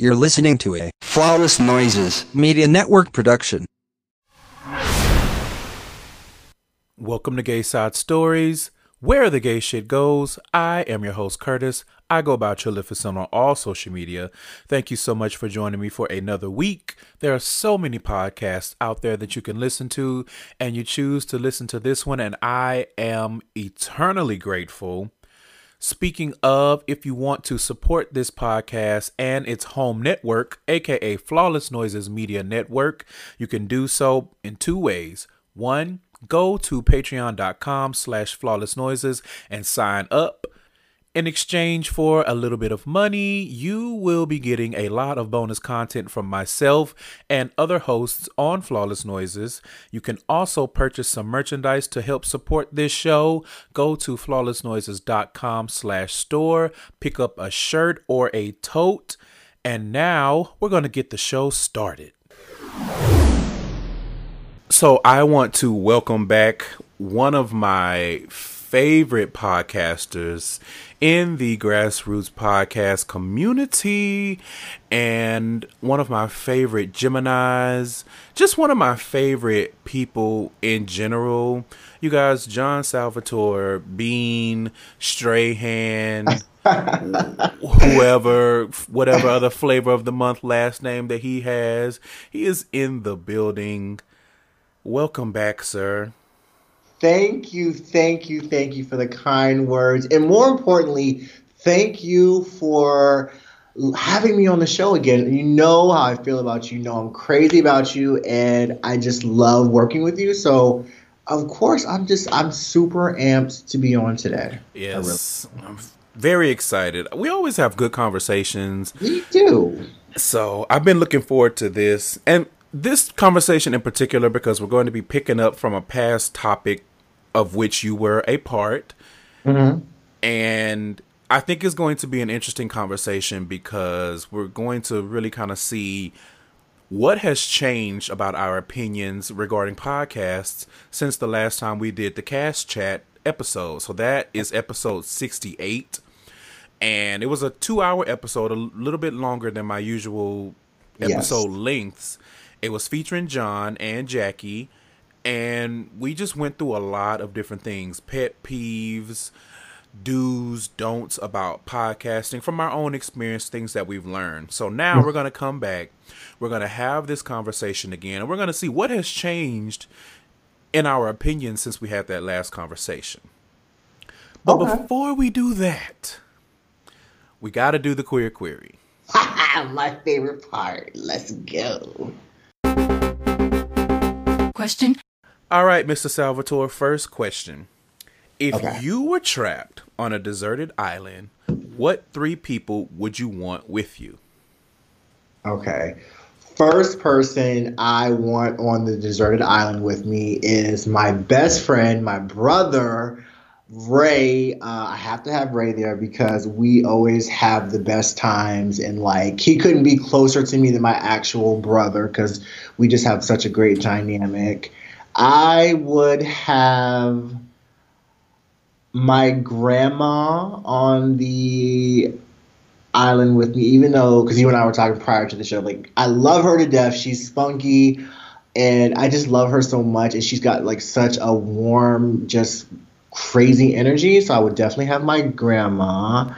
You're listening to a Flawless Noises. Media Network production. Welcome to Gay Side Stories, where the gay shit goes. I am your host, Curtis. I go about Chilificent on all social media. Thank you so much for joining me for another week. There are so many podcasts out there that you can listen to, and you choose to listen to this one, and I am eternally grateful. Speaking of, if you want to support this podcast and its home network, aka Flawless Noises Media Network, you can do so in two ways. One, go to patreon.com slash flawless noises and sign up. In exchange for a little bit of money, you will be getting a lot of bonus content from myself and other hosts on Flawless Noises. You can also purchase some merchandise to help support this show. Go to flawlessnoises.com slash store, pick up a shirt or a tote. And now we're going to get the show started. So I want to welcome back one of my favorite podcasters in the grassroots podcast community and one of my favorite Geminis, just one of my favorite people in general. You guys, John Salvatore, Bean, Strahan, whoever, whatever other flavor of the month last name that he has, he is in the building. Welcome back, sir. Thank you, thank you, thank you for the kind words. And more importantly, thank you for having me on the show again. You know how I feel about you. You know I'm crazy about you and I just love working with you. So of course I'm just I'm super amped to be on today. Yes. Really I'm very excited. We always have good conversations. We do. So I've been looking forward to this. And this conversation in particular because we're going to be picking up from a past topic of which you were a part. Mm-hmm. And I think it's going to be an interesting conversation because we're going to really kind of see what has changed about our opinions regarding podcasts since the last time we did the cast chat episode. So that is episode 68. And it was a two hour episode, a little bit longer than my usual episode yes. lengths. It was featuring John and Jackie, and we just went through a lot of different things pet peeves, do's, don'ts about podcasting from our own experience, things that we've learned. So now we're going to come back. We're going to have this conversation again, and we're going to see what has changed in our opinion since we had that last conversation. But okay. before we do that, we got to do the queer query. My favorite part. Let's go. Question. All right, Mr. Salvatore, first question. If okay. you were trapped on a deserted island, what three people would you want with you? Okay. First person I want on the deserted island with me is my best friend, my brother, Ray, uh, I have to have Ray there because we always have the best times. And like, he couldn't be closer to me than my actual brother because we just have such a great dynamic. I would have my grandma on the island with me, even though, because you and I were talking prior to the show, like, I love her to death. She's spunky and I just love her so much. And she's got like such a warm, just crazy energy. So I would definitely have my grandma.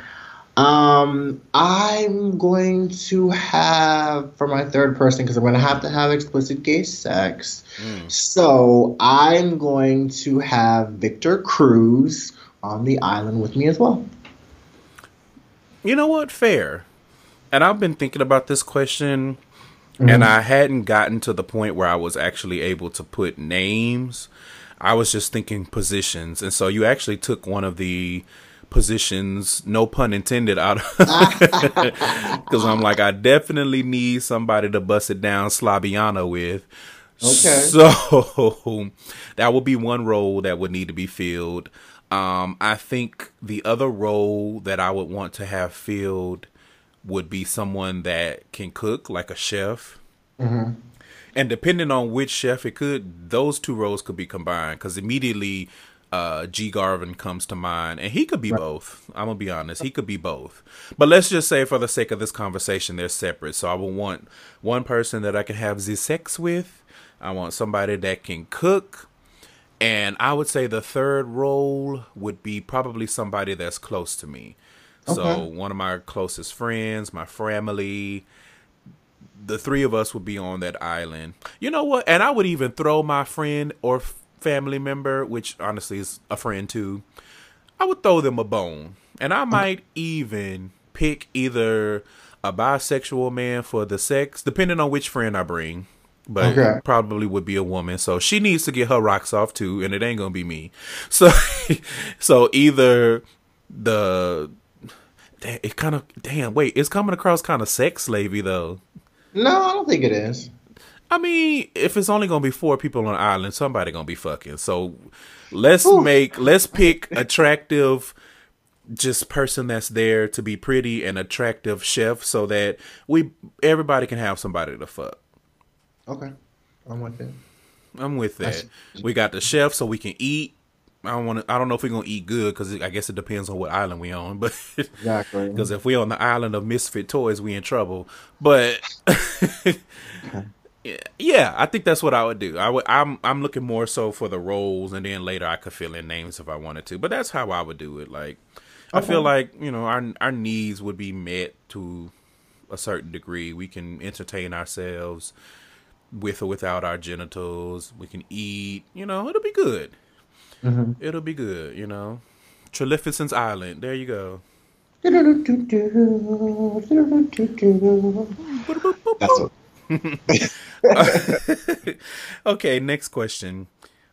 Um, I'm going to have for my third person because I'm going to have to have explicit gay sex. Mm. So I'm going to have Victor Cruz on the island with me as well. You know what? Fair. And I've been thinking about this question, mm-hmm. and I hadn't gotten to the point where I was actually able to put names. I was just thinking positions, and so you actually took one of the positions, no pun intended, out because I'm like, I definitely need somebody to bust it down Thotiana with. Okay. So that would be one role that would need to be filled. Um, I think the other role that I would want to have filled would be someone that can cook, like a chef. Mm-hmm and depending on which chef it could those two roles could be combined because immediately uh, G Garvin comes to mind, and he could be right. both. I'm gonna be honest, he could be both. But let's just say, for the sake of this conversation, they're separate. So I will want one person that I can have the sex with. I want somebody that can cook, and I would say the third role would be probably somebody that's close to me. Okay. So one of my closest friends, my family, the three of us would be on that island. You know what? And I would even throw my friend or family member, which honestly is a friend too. I would throw them a bone, and I mm-hmm. might even pick either a bisexual man for the sex, depending on which friend I bring. But okay. probably would be a woman, so she needs to get her rocks off too, and it ain't gonna be me. So, so either the it kind of damn wait, it's coming across kind of sex slavey though. No, I don't think it is. I mean, if it's only gonna be four people on the island, somebody gonna be fucking. So let's Ooh. make let's pick attractive just person that's there to be pretty and attractive chef so that we everybody can have somebody to fuck. Okay. I'm with that. I'm with that. We got the chef so we can eat. I don't want to. I don't know if we're gonna eat good because I guess it depends on what island we on. But exactly, because if we're on the island of misfit toys, we in trouble. But yeah, I think that's what I would do. I would. I'm. I'm looking more so for the roles, and then later I could fill in names if I wanted to. But that's how I would do it. Like, okay. I feel like you know our our needs would be met to a certain degree. We can entertain ourselves with or without our genitals. We can eat. You know, it'll be good. Mm-hmm. It'll be good, you know. Trilificent's Island. There you go. okay, next question.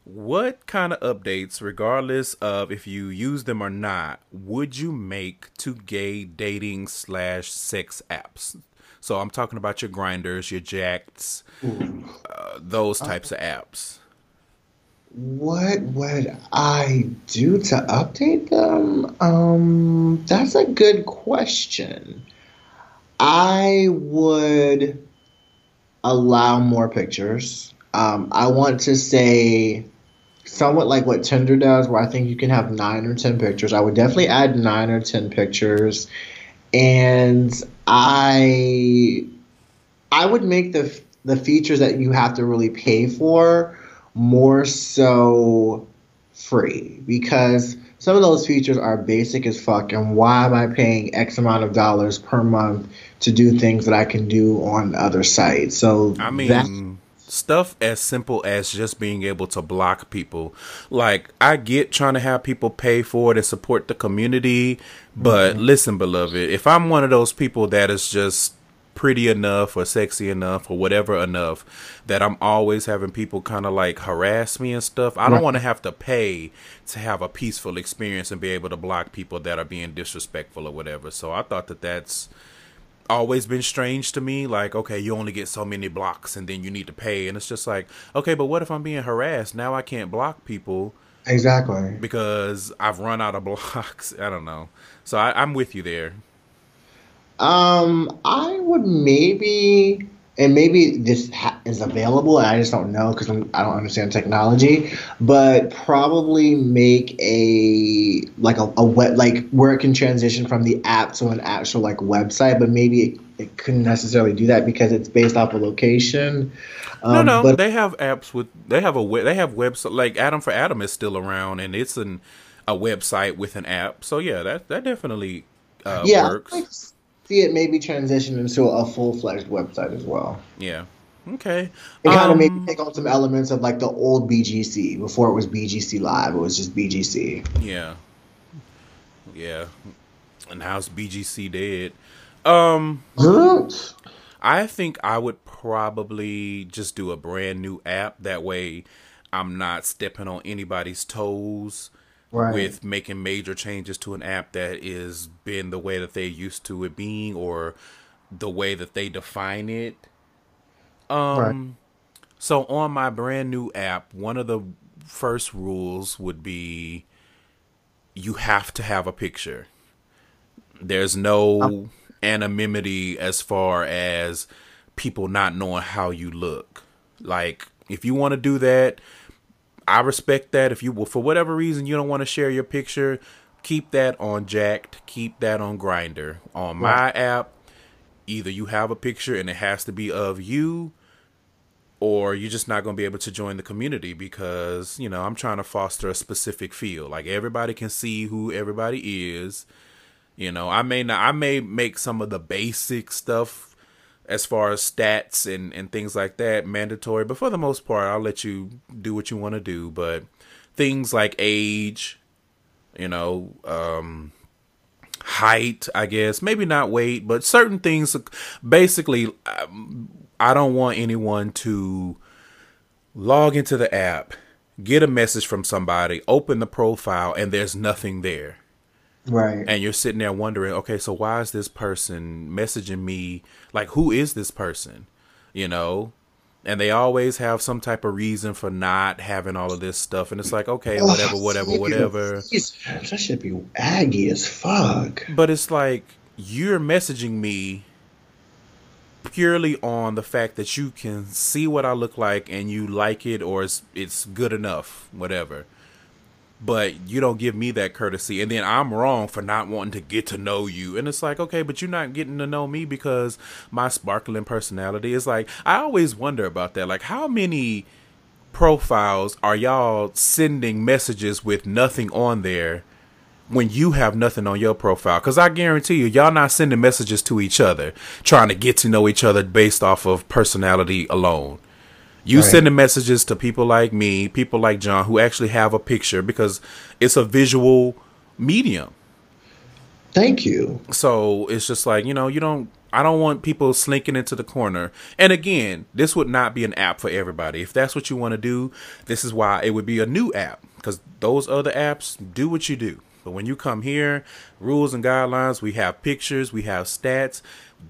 What kind of updates, regardless of if you use them or not, would you make to gay dating slash sex apps? So I'm talking about your Grindrs, your jacks, uh, those types of apps what would I do to update them? Um, that's a good question. I would allow more pictures. Um, I want to say somewhat like what Tinder does, where I think you can have nine or ten pictures. I would definitely add nine or ten pictures, and I I would make the the features that you have to really pay for more so free because some of those features are basic as fuck and why am I paying X amount of dollars per month to do things that I can do on other sites? So I mean that- stuff as simple as just being able to block people. Like I get trying to have people pay for it and support the community, but mm-hmm. listen, beloved, if I'm one of those people that is just pretty enough or sexy enough or whatever enough that I'm always having people kind of like harass me and stuff. I don't want to have to pay to have a peaceful experience and be able to block people that are being disrespectful or whatever. So I thought that that's always been strange to me like okay you only get so many blocks and then you need to pay and it's just like okay but what if i'm being harassed now i can't block people exactly because i've run out of blocks i don't know so I, i'm with you there um, I would maybe, and maybe this ha- is available, and I just don't know because I don't understand technology. But probably make a like a, a web like where it can transition from the app to an actual like website, but maybe it, it couldn't necessarily do that because it's based off a location. Um, no, no, but, they have apps with they have a web they have website like Adam for Adam is still around, and it's an a website with an app. So yeah, that that definitely uh, yeah, works see it maybe transition into a full fledged website as well. Yeah. Okay. It kind of um, maybe take on some elements of like the old BGC before it was BGC Live. It was just BGC. Yeah. Yeah. And how's BGC dead? Um. I think I would probably just do a brand new app. That way, I'm not stepping on anybody's toes right. with making major changes to an app that is been the way that they used to it being or the way that they define it. Um right. so on my brand new app, one of the first rules would be you have to have a picture. There's no oh. anonymity as far as people not knowing how you look. Like if you want to do that, I respect that. If you for whatever reason you don't want to share your picture, keep that on Jack'd, keep that on Grindr. On my Right. app, either you have a picture and it has to be of you, or you're just not going to be able to join the community because you know I'm trying to foster a specific feel. Like everybody can see who everybody is. You know, I may not, I may make some of the basic stuff as far as stats and, and things like that mandatory, but for the most part, I'll let you do what you want to do. But things like age, you know, um, height, I guess, maybe not weight, but certain things, basically, I don't want anyone to log into the app, get a message from somebody, open the profile, and there's nothing there Right. and you're sitting there wondering, okay, so why is this person messaging me? Like, who is this person? You know? And they always have some type of reason for not having all of this stuff. And it's like, okay, whatever, oh, whatever, whatever. Jeez, That should be aggy as fuck. But it's like, you're messaging me purely on the fact that you can see what I look like and you like it or it's, it's good enough, whatever. But you don't give me that courtesy. And then i'm wrong for not wanting to get to know you. And it's like okay but you're not getting to know me because my sparkling personality is like i always wonder about that. Like how many profiles are y'all sending messages with nothing on there when you have nothing on your profile? Because i guarantee you y'all not sending messages to each other trying to get to know each other based off of personality alone you Right. sending messages to people like me, people like John, who actually have a picture because it's a visual medium. Thank you. So it's just like, you know, you don't, I don't want people slinking into the corner. And again, this would not be an app for everybody. If that's what you want to do, this is why it would be a new app because those other apps do what you do. But when you come here, rules and guidelines, we have pictures, we have stats,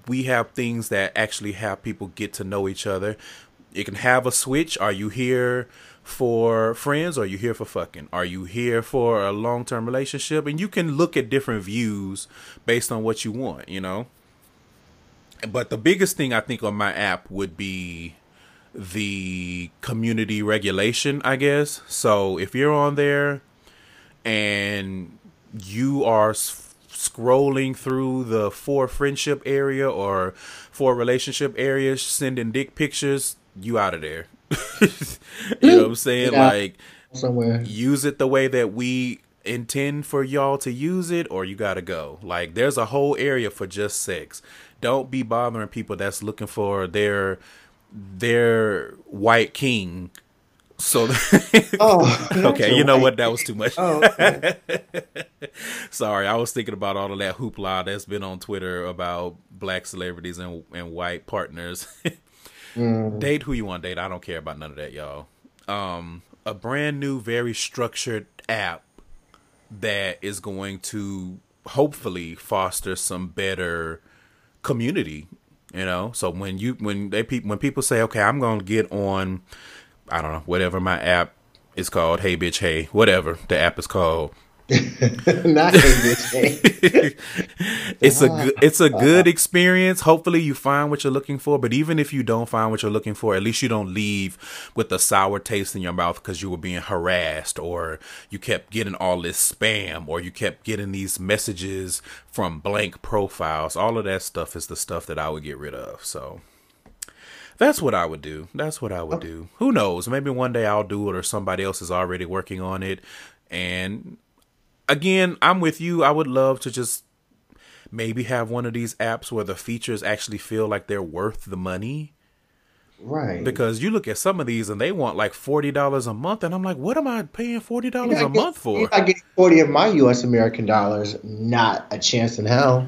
we have things that actually have people get to know each other. You can have a switch. Are you here for friends or are you here for fucking? Are you here for a long term relationship? And you can look at different views based on what you want, you know? But the biggest thing I think on my app would be the community regulation, I guess. So if you're on there and you are s- scrolling through the for friendship area or for relationship areas, sending dick pictures, you out of there. you know what I'm saying? Yeah. Like, Somewhere. use it the way that we intend for y'all to use it or you gotta go like there's a whole area for just sex don't be bothering people that's looking for their their white king so Oh, okay you know what that was too much Oh, okay. sorry i was thinking about all of that hoopla that's been on twitter about black celebrities and, and white partners Mm. date who you want to date. I don't care about none of that y'all. Um a brand new very structured app that is going to hopefully foster some better community you know? So when you when they when people say okay i'm gonna get on i don't know whatever my app is called hey bitch hey whatever the app is called Not it's a good it's a good experience hopefully you find what you're looking for but even if you don't find what you're looking for at least you don't leave with a sour taste in your mouth because you were being harassed or you kept getting all this spam or you kept getting these messages from blank profiles all of that stuff is the stuff that i would get rid of so that's what I would do. That's what I would do. Who knows? Maybe one day I'll do it or somebody else is already working on it. And again, I'm with you. I would love to just maybe have one of these apps where the features actually feel like they're worth the money. Right. Because you look at some of these and they want like forty dollars a month, and I'm like, what am I paying forty dollars a get- month for? I get 40 of my U.S. American dollars. Not a chance in hell.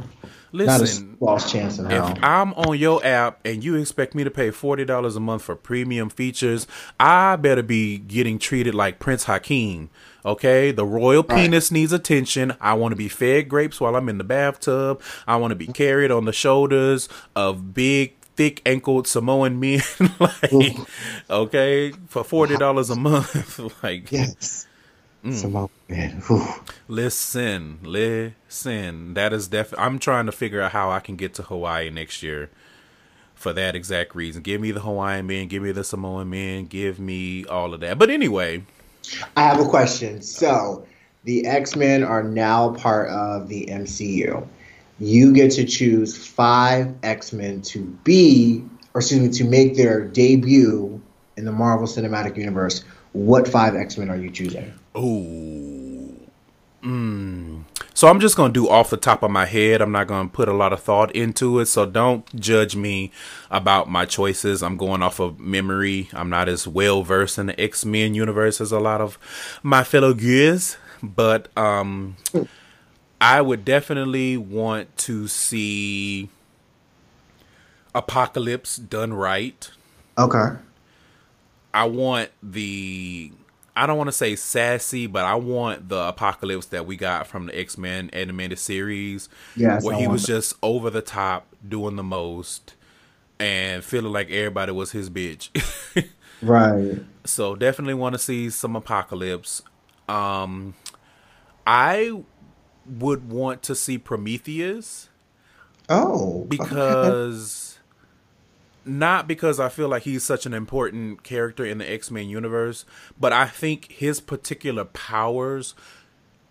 Listen, lost chance in hell. If I'm on your app and you expect me to pay forty dollars a month for premium features, I better be getting treated like Prince Hakeem. Okay, the royal Right. penis needs attention. I want to be fed grapes while I'm in the bathtub. I want to be carried on the shoulders of big, thick ankled Samoan men. like, okay, for forty dollars a month. like, yes. Mm. Man. Whew. Listen, listen. That is definitely. I'm trying to figure out how I can get to Hawaii next year for that exact reason. Give me the Hawaiian men, give me the Samoan men, give me all of that. But anyway, I have a question. So, the X Men are now part of the MCU. You get to choose five X Men to be, or excuse me, to make their debut in the Marvel Cinematic Universe. What five X Men are you choosing? Ooh. Mm. So I'm just going to do off the top of my head. I'm not going to put a lot of thought into it. So don't judge me about my choices. I'm going off of memory. I'm not as well versed in the X Men universe as a lot of my fellow gears. But um, I would definitely want to see Apocalypse done right. Okay. I want the I don't want to say sassy, but I want the apocalypse that we got from the X Men animated series. Yes, where I he was that. just over the top, doing the most, and feeling like everybody was his bitch. Right. so definitely want to see some apocalypse. Um, I would want to see Prometheus Oh. okay. Not because I feel like he's such an important character in the X Men universe, but I think his particular powers,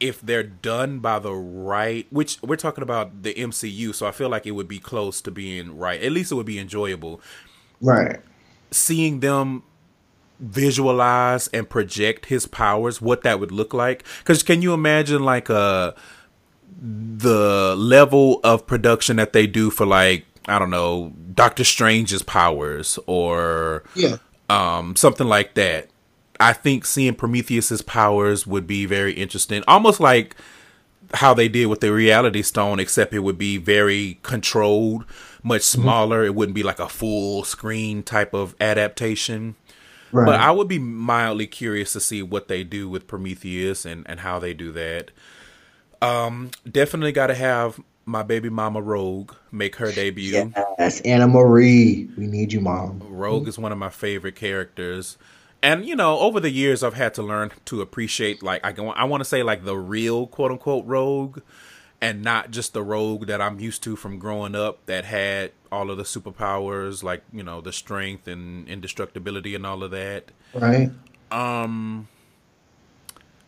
if they're done by the right, which we're talking about the MCU, so I feel like it would be close to being right. At least it would be enjoyable. Right. Seeing them visualize and project his powers, what that would look like. Because can you imagine like a the level of production that they do for like I don't know Doctor Strange's powers or Yeah. um, something like that. I think seeing Prometheus's powers would be very interesting, almost like how they did with the Reality Stone, except it would be very controlled, much smaller. It wouldn't be like a full screen type of adaptation. Right. But I would be mildly curious to see what they do with Prometheus and, and how they do that. Um, definitely got to have my baby mama Rogue make her debut. yes, Anna Marie. We need you, mom. Rogue is one of my favorite characters. And you know, over the years I've had to learn to appreciate like I go I want to say like the real quote unquote rogue and not just the rogue that I'm used to from growing up that had all of the superpowers like, you know, the strength and indestructibility and all of that. Right. Um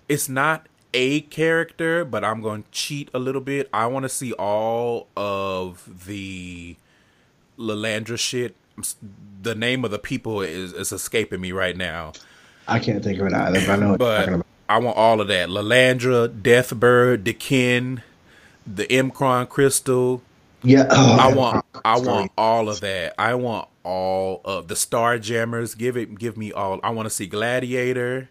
it's not a character, but I'm going to cheat a little bit. I want to see all of the Lilandra shit. The name of the people is, is escaping me right now, I can't think of it either, but I know what you're talking but. I want all of that. Lilandra, Deathbird, D'Ken, the M'Kraan Crystal. Yeah. Oh, I want I want all of that. I want all of the Star Jammers. Give it give me all. I want to see Gladiator.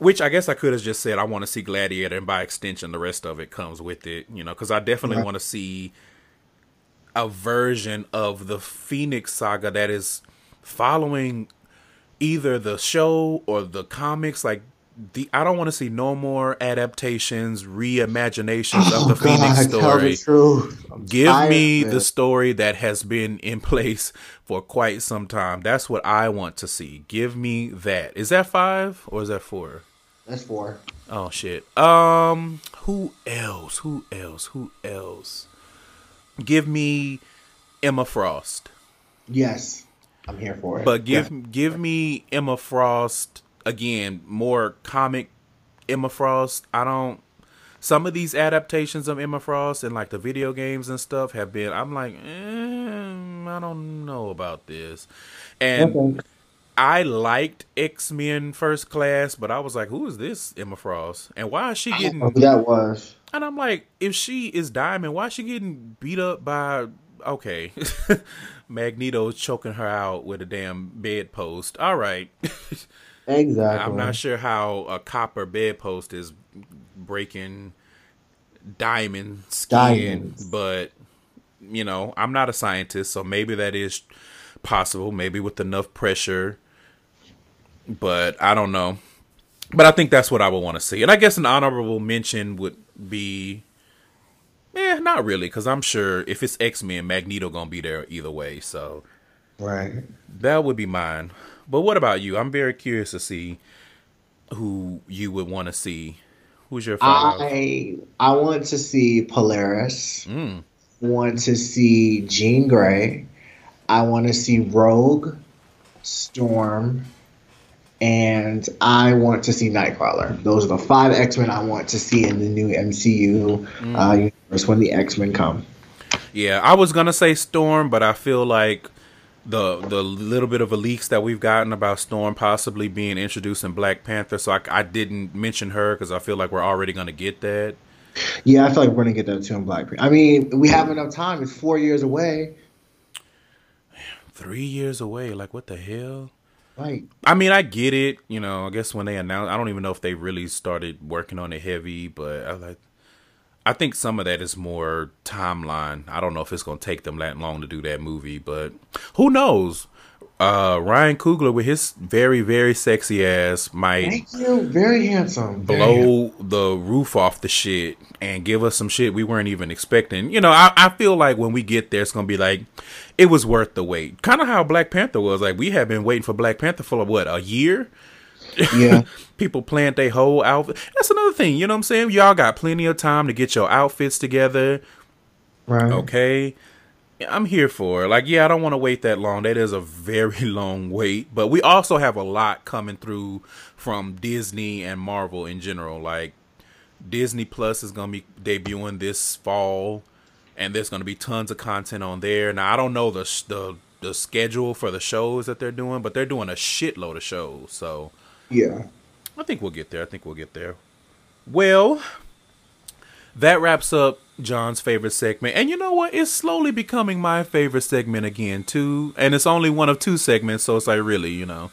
Which I guess I could have just said I want to see Gladiator and by extension the rest of it comes with it, you know, cuz I definitely Right. want to see a version of the Phoenix saga that is following either the show or the comics like the I don't want to see no more adaptations, reimaginations of the Oh, Phoenix God, the story. Give me the story that has been in place for quite some time. That's what I want to see. Give me that. Is that five or is that four? That's four. Oh shit. Um, who else? Who else? Who else? Give me Emma Frost. Yes, I'm here for it. But give Yeah. give me Emma Frost again, more comic Emma Frost. I don't some of these adaptations of Emma Frost and like the video games and stuff have been I'm like, eh, I don't know about this. And Okay. I liked X Men First Class, but I was like, who is this Emma Frost? And why is she I don't know getting that was. and I'm like, if she is Diamond, why is she getting beat up by okay. Magneto choking her out with a damn bedpost. All right. Exactly. I'm not sure how a copper bedpost is breaking diamond skin, Diamonds. but you know, I'm not a scientist, so maybe that is possible, maybe with enough pressure. But I don't know. But I think that's what I would want to see. And I guess an honorable mention would be Eh, not really, because I'm sure if it's X Men, Magneto gonna be there either way. So Right. that would be mine. But what about you? I'm very curious to see who you would want to see. Who's your five? I I want to see Polaris. Mm. Want to see Jean Grey. I want to see Rogue, Storm, and I want to see Nightcrawler. Those are the five X Men I want to see in the new MCU mm. uh, universe when the X Men come. Yeah, I was gonna say Storm, but I feel like the the little bit of a leaks that we've gotten about Storm possibly being introduced in Black Panther, so I, I didn't mention her because I feel like we're already gonna get that. Yeah, I feel like we're gonna get that too in Black Panther. I mean, we have enough time. It's four years away. Three years away. Like what the hell? Like, I mean, I get it. You know, I guess when they announced, I don't even know if they really started working on it heavy, but I like. I think some of that is more timeline. I don't know if it's to take them that long to do that movie, but who knows? Uh, Ryan Coogler with his very very sexy ass might Thank you. very handsome blow the roof off the shit and give us some shit we weren't even expecting. You know, I, I feel like when we get there, it's gonna be like it was worth the wait. Kind of how Black Panther was. Like we have been waiting for Black Panther for what a year. Yeah, people plant their whole outfit. That's another thing. You know what I'm saying? Y'all got plenty of time to get your outfits together. Right. Okay. I'm here for it. Like, yeah, I don't want to wait that long. That is a very long wait. But we also have a lot coming through from Disney and Marvel in general. Like, Disney Plus is going to be debuting this fall, and there's going to be tons of content on there. Now, I don't know the the the schedule for the shows that they're doing, but they're doing a shitload of shows. So, yeah, I think we'll get there. I think we'll get there. Well, that wraps up John's favorite segment. And you know what? It's slowly becoming my favorite segment again, too. And it's only one of two segments, so it's like really, you know,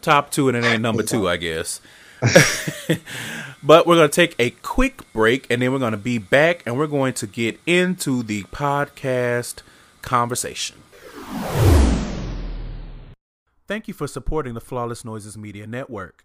top two and it ain't number two, I guess. but we're going to take a quick break and then we're going to be back and we're going to get into the podcast conversation. Thank you for supporting the Flawless Noises Media Network.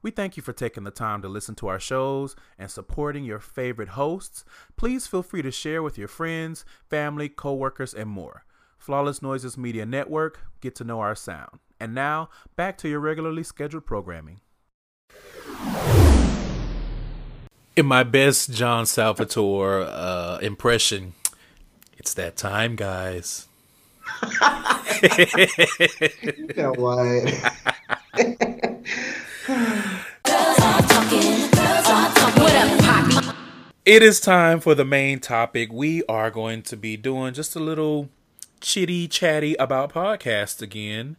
We thank you for taking the time to listen to our shows and supporting your favorite hosts. Please feel free to share with your friends, family, coworkers, and more. Flawless Noises Media Network, get to know our sound. And now, back to your regularly scheduled programming. In my best John Salvatore uh, impression, it's that time, guys. you know what? It is time for the main topic. We are going to be doing just a little chitty chatty about podcasts again.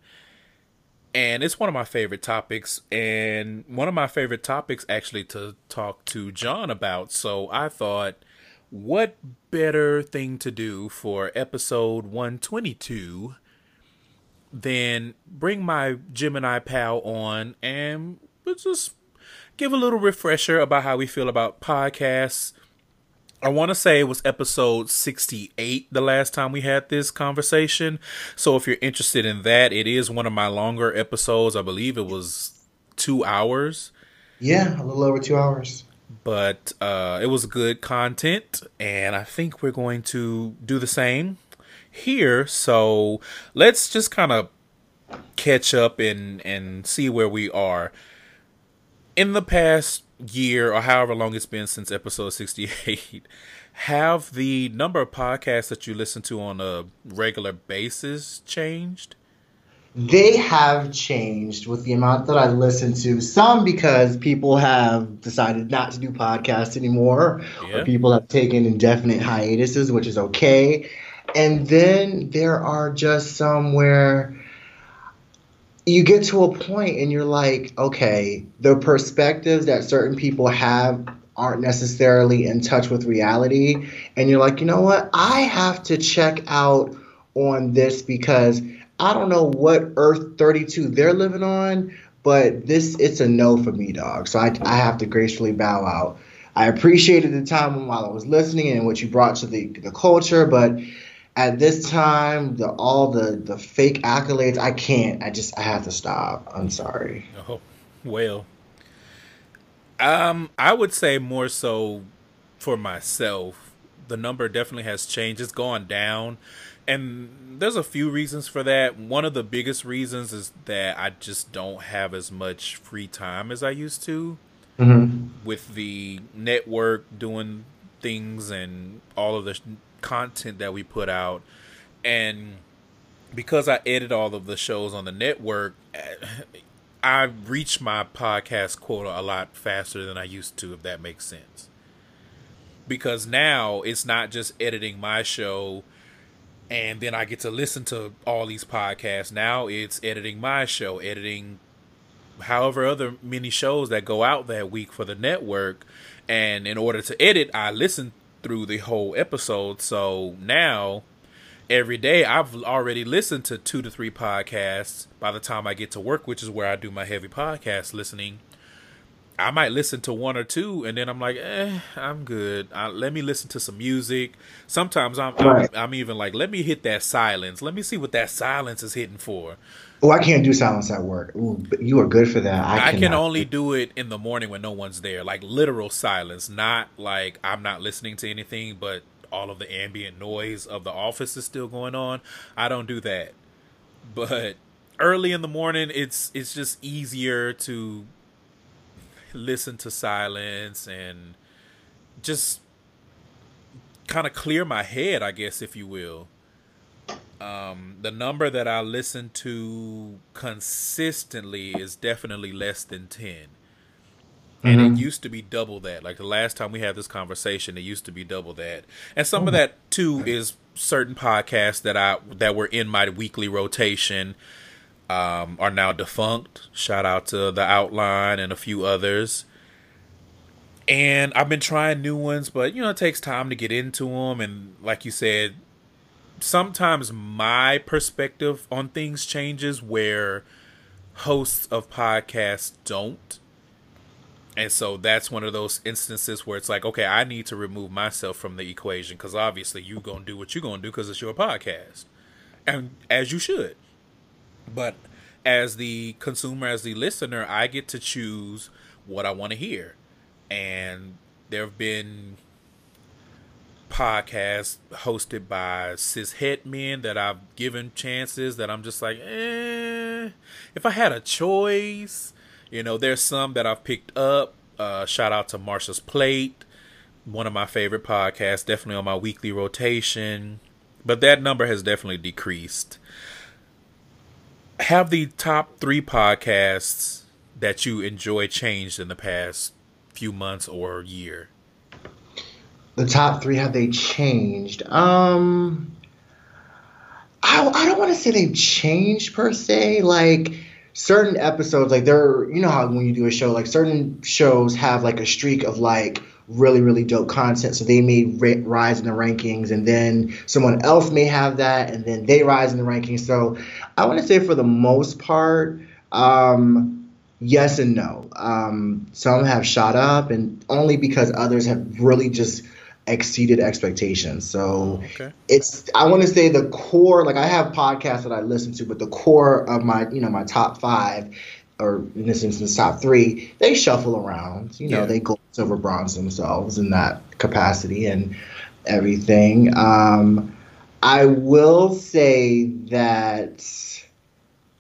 And it's one of my favorite topics, and one of my favorite topics actually to talk to John about. So I thought, what better thing to do for episode 122 than bring my Gemini pal on and just give a little refresher about how we feel about podcasts. I want to say it was episode 68 the last time we had this conversation. So if you're interested in that, it is one of my longer episodes. I believe it was two hours. Yeah, a little over two hours. But uh, it was good content, and I think we're going to do the same here. So let's just kind of catch up and and see where we are. In the past year or however long it's been since episode 68, have the number of podcasts that you listen to on a regular basis changed? They have changed with the amount that I listen to. Some because people have decided not to do podcasts anymore, yeah. or people have taken indefinite hiatuses, which is okay. And then there are just some where you get to a point and you're like, okay, the perspectives that certain people have aren't necessarily in touch with reality. And you're like, you know what? I have to check out on this because I don't know what Earth 32 they're living on, but this it's a no for me, dog. So I, I have to gracefully bow out. I appreciated the time while I was listening and what you brought to the the culture, but at this time, the all the the fake accolades, I can't. I just I have to stop. I'm sorry. Oh, Well, um, I would say more so for myself. The number definitely has changed. It's gone down, and there's a few reasons for that. One of the biggest reasons is that I just don't have as much free time as I used to. Mm-hmm. With the network doing things and all of the content that we put out, and because I edit all of the shows on the network, eh, I reach my podcast quota a lot faster than I used to, if that makes sense. Because now it's not just editing my show and then I get to listen to all these podcasts. Now it's editing my show, editing however other many shows that go out that week for the network. And in order to edit, I listen through the whole episode. So now every day I've already listened to two to three podcasts by the time I get to work, which is where I do my heavy podcast listening. I might listen to one or two, and then I'm like, eh, I'm good. Uh, let me listen to some music. Sometimes I'm. I'm, I'm even like, let me hit that silence. Let me see what that silence is hitting for. Oh, I can't do silence at work. Ooh, you are good for that. I, I can only do it in the morning when no one's there, like literal silence, not like I'm not listening to anything, but all of the ambient noise of the office is still going on. I don't do that. But early in the morning it's it's just easier to listen to silence and just kind of clear my head, I guess if you will. Um, the number that I listen to consistently is definitely less than 10 and mm-hmm. it used to be double that. Like the last time we had this conversation, it used to be double that. And some of that too is certain podcasts that I that were in my weekly rotation um, are now defunct. Shout out to the Outline and a few others. And I've been trying new ones, but you know it takes time to get into them. And like you said, sometimes my perspective on things changes where hosts of podcasts don't and so that's one of those instances where it's like, okay, I need to remove myself from the equation because obviously you're going to do what you're going to do because it's your podcast. And as you should. But as the consumer, as the listener, I get to choose what I want to hear. And there have been podcasts hosted by cis het men that I've given chances that I'm just like, eh, if I had a choice, you know, there's some that I've picked up. Uh, shout out to Marsha's Plate, one of my favorite podcasts, definitely on my weekly rotation. But that number has definitely decreased. Have the top three podcasts that you enjoy changed in the past few months or year? The top three have they changed? Um, I, I don't want to say they've changed per se. Like certain episodes, like there, you know how when you do a show, like certain shows have like a streak of like really really dope content, so they may rise in the rankings, and then someone else may have that, and then they rise in the rankings. So I want to say for the most part. Um, yes and no. Um, some have shot up, and only because others have really just exceeded expectations. So okay. it's I want to say the core like I have podcasts that I listen to, but the core of my you know my top five or in this instance top three, they shuffle around. You know, yeah. they go silver bronze themselves in that capacity and everything. Um, I will say that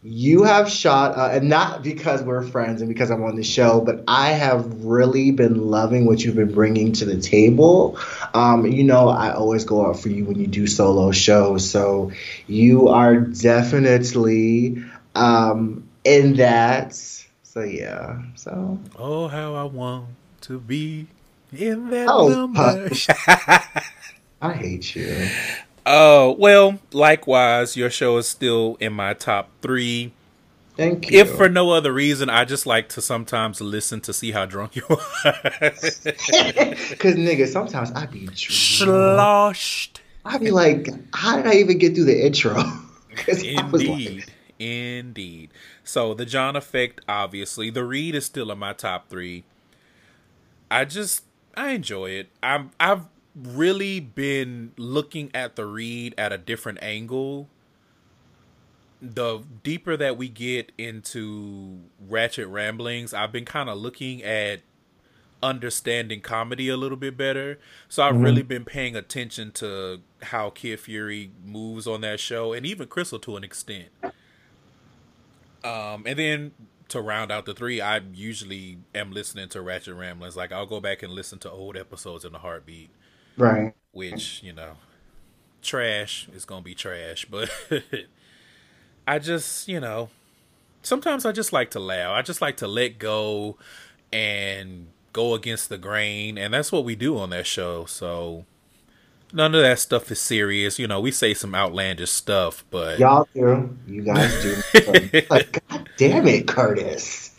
you have shot, uh, and not because we're friends and because I'm on the show, but I have really been loving what you've been bringing to the table. Um, you know, I always go out for you when you do solo shows, so you are definitely um, in that. So yeah, so. Oh, how I want to be in that oh, number. I hate you. Uh, well, likewise, your show is still in my top three. Thank you. If for no other reason, I just like to sometimes listen to see how drunk you are. Cause nigga, sometimes I be sloshed. I be like, how did I even get through the intro? Indeed, like... indeed. So the John effect, obviously, the read is still in my top three. I just I enjoy it. I'm I've really been looking at the read at a different angle the deeper that we get into Ratchet Ramblings, I've been kind of looking at understanding comedy a little bit better. So I've mm-hmm. really been paying attention to how Kid Fury moves on that show and even Crissle to an extent. Um, and then to round out the three, I usually am listening to Ratchet Ramblings. Like I'll go back and listen to old episodes in a heartbeat. Right. Which, you know, trash is gonna be trash, but I just, you know, sometimes I just like to laugh. I just like to let go and go against the grain, and that's what we do on that show. So none of that stuff is serious. You know, we say some outlandish stuff, but y'all do. You guys do. like, God damn it, Curtis.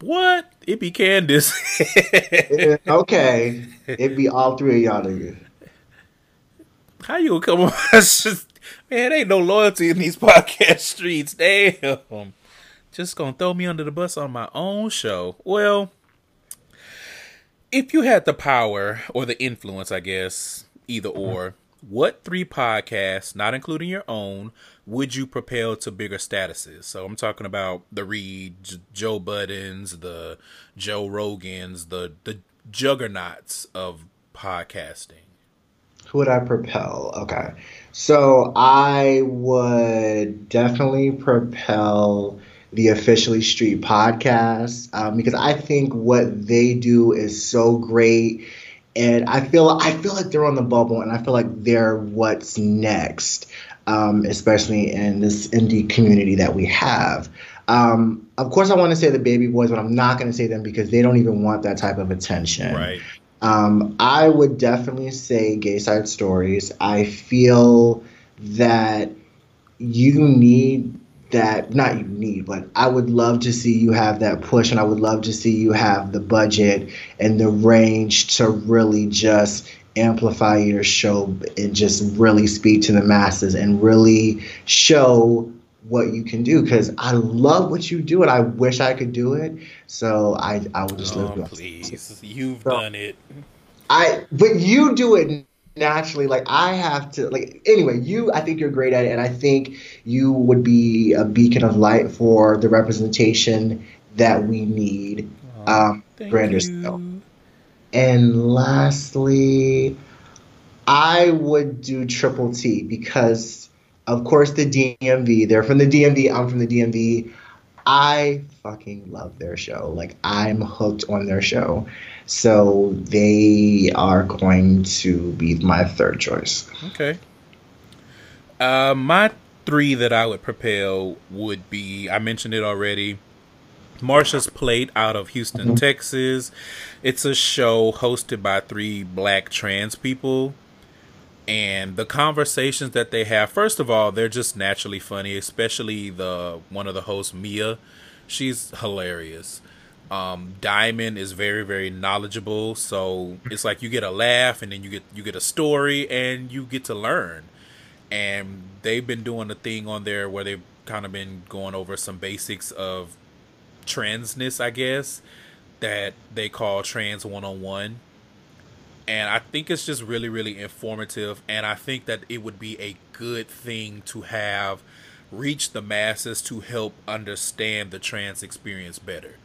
What? It be Candace. okay. It be all three of y'all niggas. How you gonna come on? Just, Man, ain't no loyalty in these podcast streets. Damn. Just gonna throw me under the bus on my own show. Well, if you had the power or the influence, I guess, either or, what three podcasts, not including your own, would you propel to bigger statuses? So I'm talking about the Read, Joe Buddens, the Joe Rogans, the the juggernauts of podcasting. Who would I propel? Okay. So I would definitely propel the Officially Street podcast um, because I think what they do is so great. And I feel I feel like they're on the bubble, and I feel like they're what's next, um, especially in this indie community that we have. Um, of course, I want to say the Baby Boys, but I'm not going to say them because they don't even want that type of attention. Right. Um, I would definitely say Gay Side Stories. I feel that you need that, not you need, but I would love to see you have that push, and I would love to see you have the budget and the range to really just amplify your show and just really speak to the masses and really show what you can do because I love what you do and I wish I could do it. So I I would just oh, live. Please, you've so, done it. I but you do it naturally. Like I have to like anyway. You I think you're great at it, and I think you would be a beacon of light for the representation that we need. Oh, um, Brander's And lastly, I would do Triple T because of course, the DMV. They're from the DMV. I'm from the DMV. I fucking love their show. Like, I'm hooked on their show. So they are going to be my third choice. Okay. Uh, my three that I would propel would be I mentioned it already. Marsha's Plate out of Houston, mm-hmm. Texas. It's a show hosted by three black trans people. And the conversations that they have first of all they're just naturally funny especially the one of the hosts mia. She's hilarious. Um, diamond is very very knowledgeable. So it's like you get a laugh and then you get you get a story and you get to learn. And they've been doing a thing on there where they've kind of been going over some basics of transness i guess that they call trans one-on-one and I think it's just really, really informative. And I think that it would be a good thing to have reach the masses to help understand the trans experience better.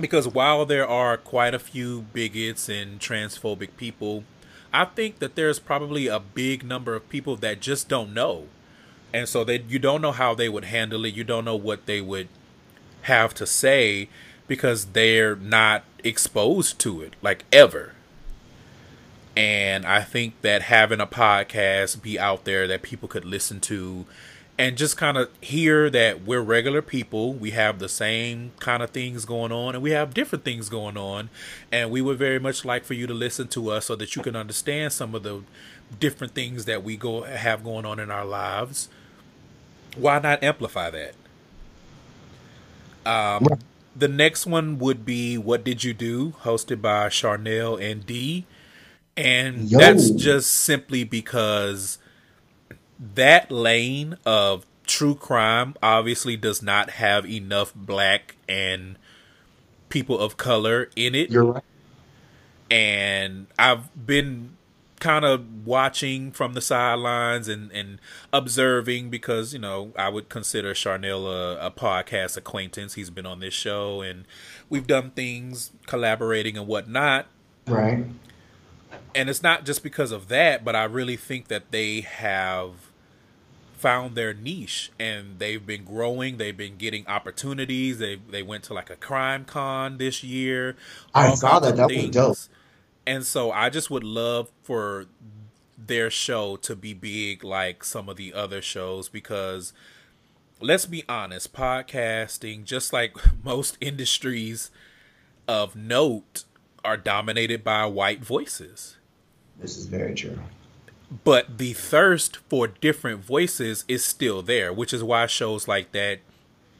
Because while there are quite a few bigots and transphobic people, I think that there's probably a big number of people that just don't know. And so that you don't know how they would handle it, you don't know what they would have to say because they're not exposed to it like ever and I think that having a podcast be out there that people could listen to and just kind of hear that we're regular people, we have the same kind of things going on, and we have different things going on. And we would very much like for you to listen to us so that you can understand some of the different things that we go have going on in our lives. Why not amplify that? Um, the next one would be "What Did You Do," hosted by Charnel and D and Yo. that's just simply because that lane of true crime obviously does not have enough black and people of color in it. You're right. And I've been kind of watching from the sidelines and, and observing because, you know, I would consider Charnel a, a podcast acquaintance. He's been on this show and we've done things collaborating and whatnot. Right. And it's not just because of that, but I really think that they have found their niche and they've been growing. They've been getting opportunities. They they went to like a crime con this year. I saw that. That things. was dope. And so I just would love for their show to be big like some of the other shows because let's be honest, podcasting, just like most industries of note, are dominated by white voices. This is very true but the thirst for different voices is still there, which is why shows like that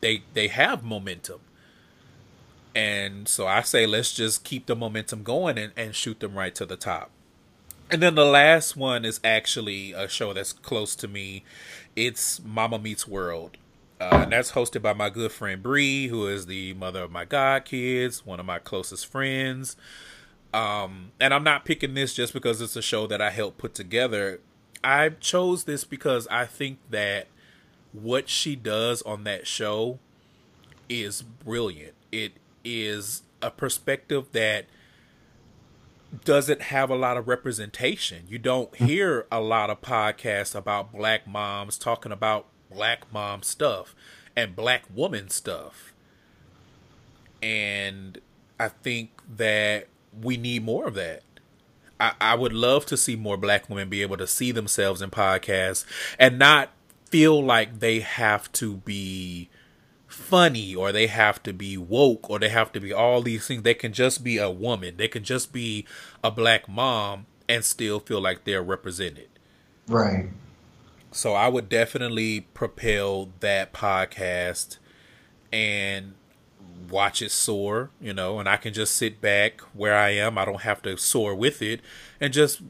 they they have momentum. And so I say let's just keep the momentum going and, and shoot them right to the top. And then the last one is actually a show that's close to me. It's Mama Meets World. Uh, and that's hosted by my good friend Bree, who is the mother of my god kids, one of my closest friends. Um, and I'm not picking this just because it's a show that I helped put together. I chose this because I think that what she does on that show is brilliant. It is a perspective that doesn't have a lot of representation. You don't hear a lot of podcasts about black moms talking about black mom stuff and black woman stuff. And I think that we need more of that. I, I would love to see more black women be able to see themselves in podcasts and not feel like they have to be funny or they have to be woke or they have to be all these things. They can just be a woman. They can just be a black mom and still feel like they're represented. Right. So I would definitely propel that podcast and watch it soar, you know, and I can just sit back where I am. I don't have to soar with it and just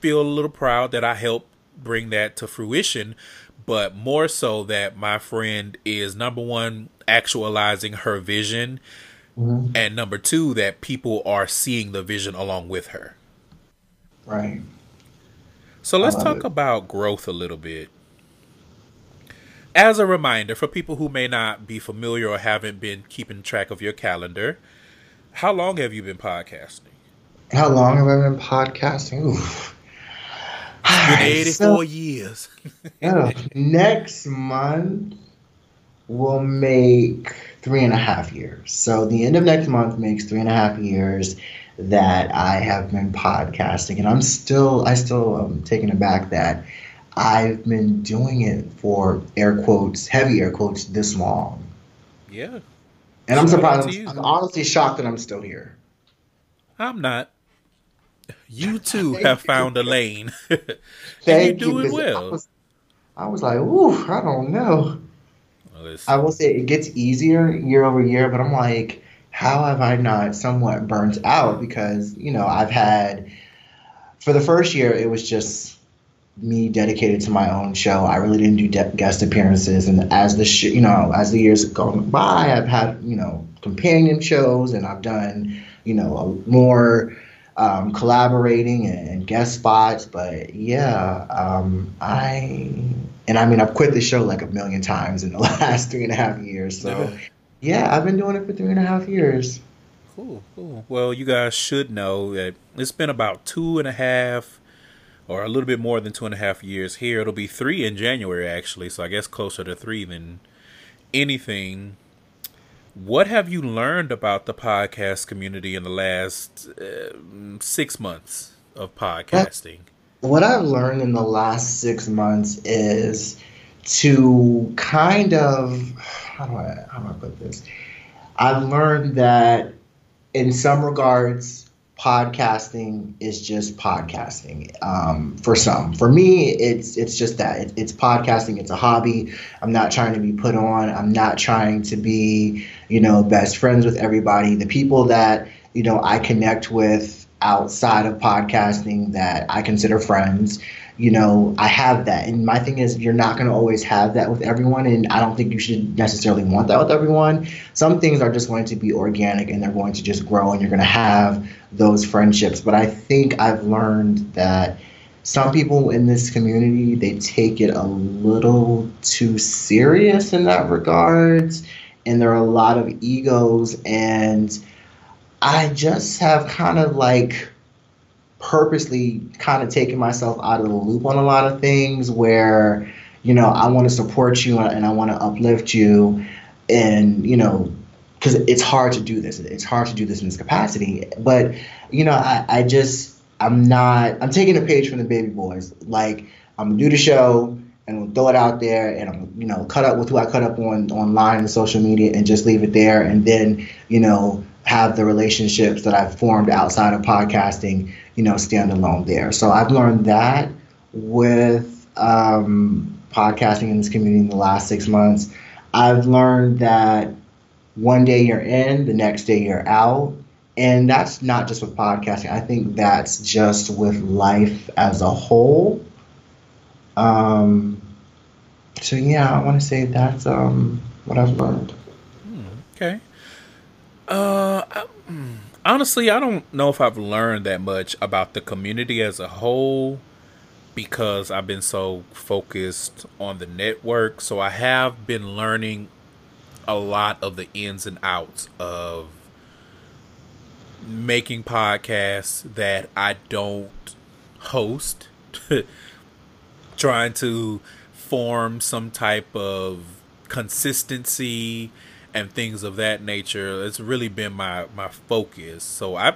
feel a little proud that I helped bring that to fruition, but more so that my friend is number one, actualizing her vision, mm-hmm. and number two, that people are seeing the vision along with her. Right. So let's talk it. about growth a little bit as a reminder for people who may not be familiar or haven't been keeping track of your calendar, how long have you been podcasting? How long have I been podcasting? Oof. It's been 84 so, years. yeah, next month will make three and a half years. So the end of next month makes three and a half years that I have been podcasting, and I'm still, I still am um, taken aback that I've been doing it for air quotes, heavy air quotes, this long. Yeah. And I'm surprised. I'm, I'm, honestly shocked that I'm still here. I'm not. You too have found a lane. and you're doing you, well. I was, I was, like, ooh, I don't know. I will say it gets easier year over year, but I'm like, how have I not somewhat burnt out? Because, you know, I've had, for the first year, it was just me dedicated to my own show. I really didn't do de- guest appearances, and as the sh- you know as the years have gone by, I've had you know companion shows, and I've done you know more um, collaborating and, guest spots. But yeah, um, I and I mean I've quit the show like a million times in the last three and a half years. So yeah, I've been doing it for three and a half years. Cool, cool. Well, you guys should know that it's been about two and a half or a little bit more than two and a half years here. It'll be three in January, actually. So I guess closer to three than anything. What have you learned about the podcast community in the last uh, six months of podcasting? What I've learned in the last six months is to kind of how do I how do I put this? I've learned that in some regards podcasting is just podcasting um, for some. For me, it's it's just that it, it's podcasting. It's a hobby. I'm not trying to be put on. I'm not trying to be you know best friends with everybody. The people that you know I connect with outside of podcasting that I consider friends. you know, I have that. And my thing is, you're not going to always have that with everyone. And I don't think you should necessarily want that with everyone. Some things are just going to be organic and they're going to just grow and you're going to have those friendships. But I think I've learned that some people in this community, they take it a little too serious in that regards. And there are a lot of egos. And I just have kind of like, purposely kind of taking myself out of the loop on a lot of things where you know I want to support you and I want to uplift you. And you know because it's hard to do this it's hard to do this in this capacity. But you know I, I just I'm not I'm taking a page from the baby boys. Like I'm gonna do the show and we'll throw it out there and you know cut up with who I cut up on online and social media and just leave it there and then you know have the relationships that I've formed outside of podcasting, you know, stand alone there. So I've learned that with um, podcasting in this community in the last six months. I've learned that one day you're in, the next day you're out. And that's not just with podcasting. I think that's just with life as a whole. Um, so yeah, I want to say that's um, what I've learned. Hmm, okay. Uh, I, honestly, I don't know if I've learned that much about the community as a whole because I've been so focused on the network. So I have been learning a lot of the ins and outs of making podcasts that I don't host, trying to form some type of consistency and things of that nature. It's really been my my focus. So I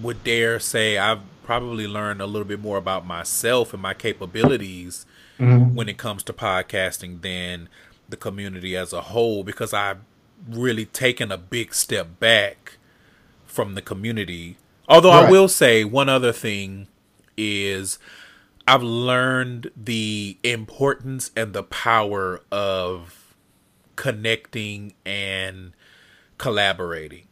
would dare say I've probably learned a little bit more about myself and my capabilities mm-hmm. when it comes to podcasting than the community as a whole because I've really taken a big step back from the community. Although right. I will say one other thing is I've learned the importance and the power of connecting and collaborating.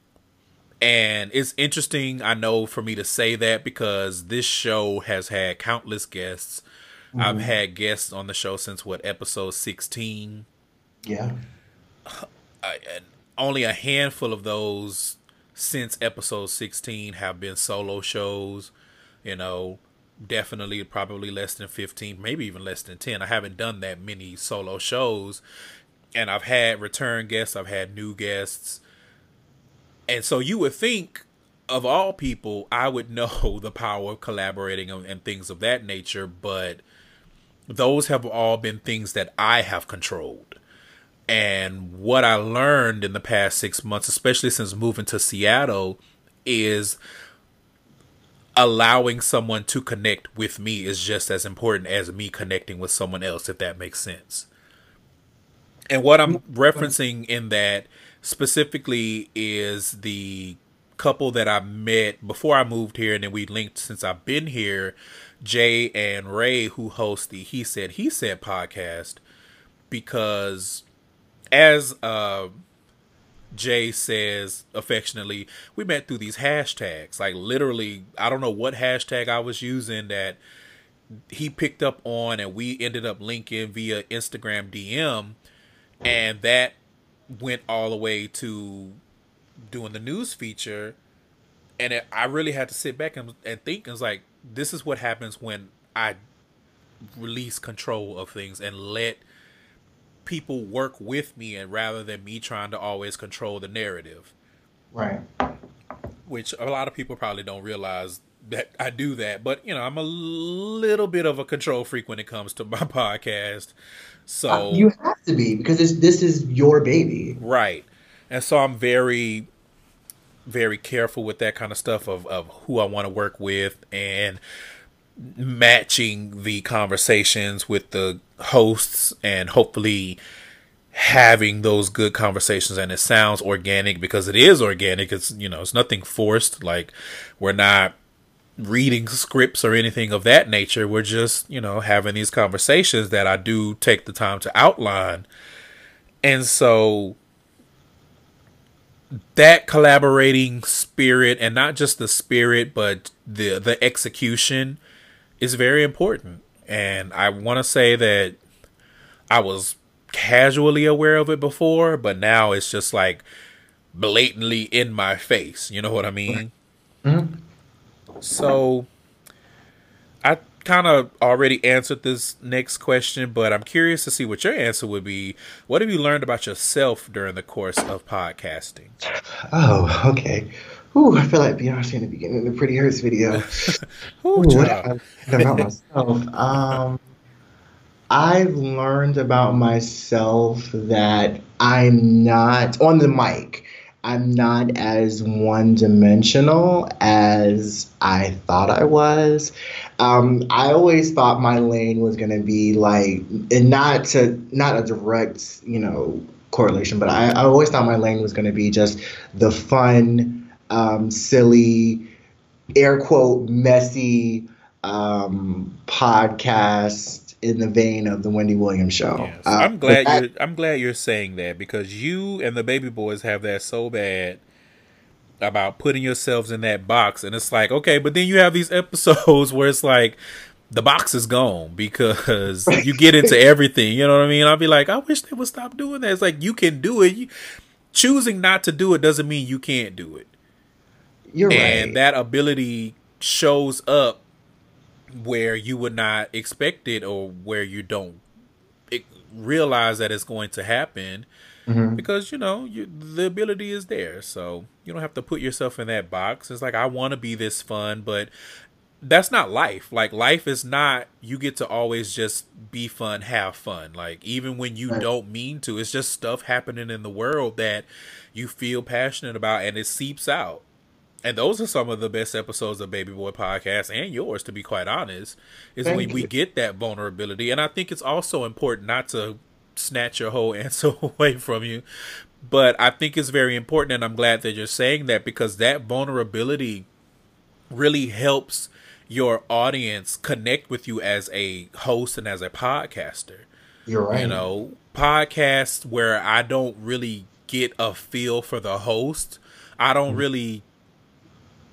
And it's interesting, I know, for me to say that because this show has had countless guests. Mm-hmm. I've had guests on the show since what episode sixteen. Yeah, I, and only a handful of those since episode sixteen have been solo shows. You know, definitely probably less than fifteen, maybe even less than ten. I haven't done that many solo shows, and I've had return guests, I've had new guests. And so you would think of all people, I would know the power of collaborating and things of that nature, but those have all been things that I have controlled. And what I learned in the past six months, especially since moving to Seattle, is allowing someone to connect with me is just as important as me connecting with someone else, if that makes sense. And what I'm referencing in that specifically is the couple that I met before I moved here, and then we linked since I've been here. Jay and Ray, who host the He Said He Said podcast, because as uh, Jay says affectionately, we met through these hashtags. Like literally, I don't know what hashtag I was using that he picked up on, and we ended up linking via Instagram DM and that went all the way to doing the news feature and it, i really had to sit back and, and think and was like this is what happens when i release control of things and let people work with me and rather than me trying to always control the narrative right which a lot of people probably don't realize that I do that, but you know, I'm a little bit of a control freak when it comes to my podcast. So uh, you have to be because this this is your baby, right? And so I'm very, very careful with that kind of stuff of of who I want to work with and matching the conversations with the hosts and hopefully having those good conversations and it sounds organic because it is organic it's you know it's nothing forced like we're not reading scripts or anything of that nature. We're just, you know, having these conversations that I do take the time to outline. And so that collaborating spirit and not just the spirit but the the execution is very important. And I want to say that I was casually aware of it before, but now it's just like blatantly in my face. You know what I mean? Mm-hmm. So I kind of already answered this next question, but I'm curious to see what your answer would be. What have you learned about yourself during the course of podcasting? Oh, okay. Ooh, I feel like Beyonce in the beginning of the Pretty Hurts video. Ooh, Ooh what I about myself. Um, I've learned about myself that I'm not on the mic. I'm not as one dimensional as I thought I was. Um, I always thought my lane was going to be like, and not to, not a direct, you know, correlation, but I, I always thought my lane was going to be just the fun, um, silly, air quote, messy um, podcast in the vein of the Wendy Williams show. Yes. Uh, I'm glad you're I'm glad you're saying that because you and the baby boys have that so bad about putting yourselves in that box and it's like, okay, but then you have these episodes where it's like the box is gone because you get into everything. You know what I mean? I'll be like, I wish they would stop doing that. It's like you can do it. You, choosing not to do it doesn't mean you can't do it. You're and right. That ability shows up where you would not expect it or where you don't realize that it's going to happen mm-hmm. because you know you, the ability is there so you don't have to put yourself in that box it's like i want to be this fun but that's not life like life is not you get to always just be fun have fun like even when you right. don't mean to it's just stuff happening in the world that you feel passionate about and it seeps out and those are some of the best episodes of Baby Boy Podcast and yours, to be quite honest, is Thank when you. we get that vulnerability. And I think it's also important not to snatch your whole answer away from you. But I think it's very important, and I'm glad that you're saying that because that vulnerability really helps your audience connect with you as a host and as a podcaster. You're right. You know, podcasts where I don't really get a feel for the host. I don't mm-hmm. really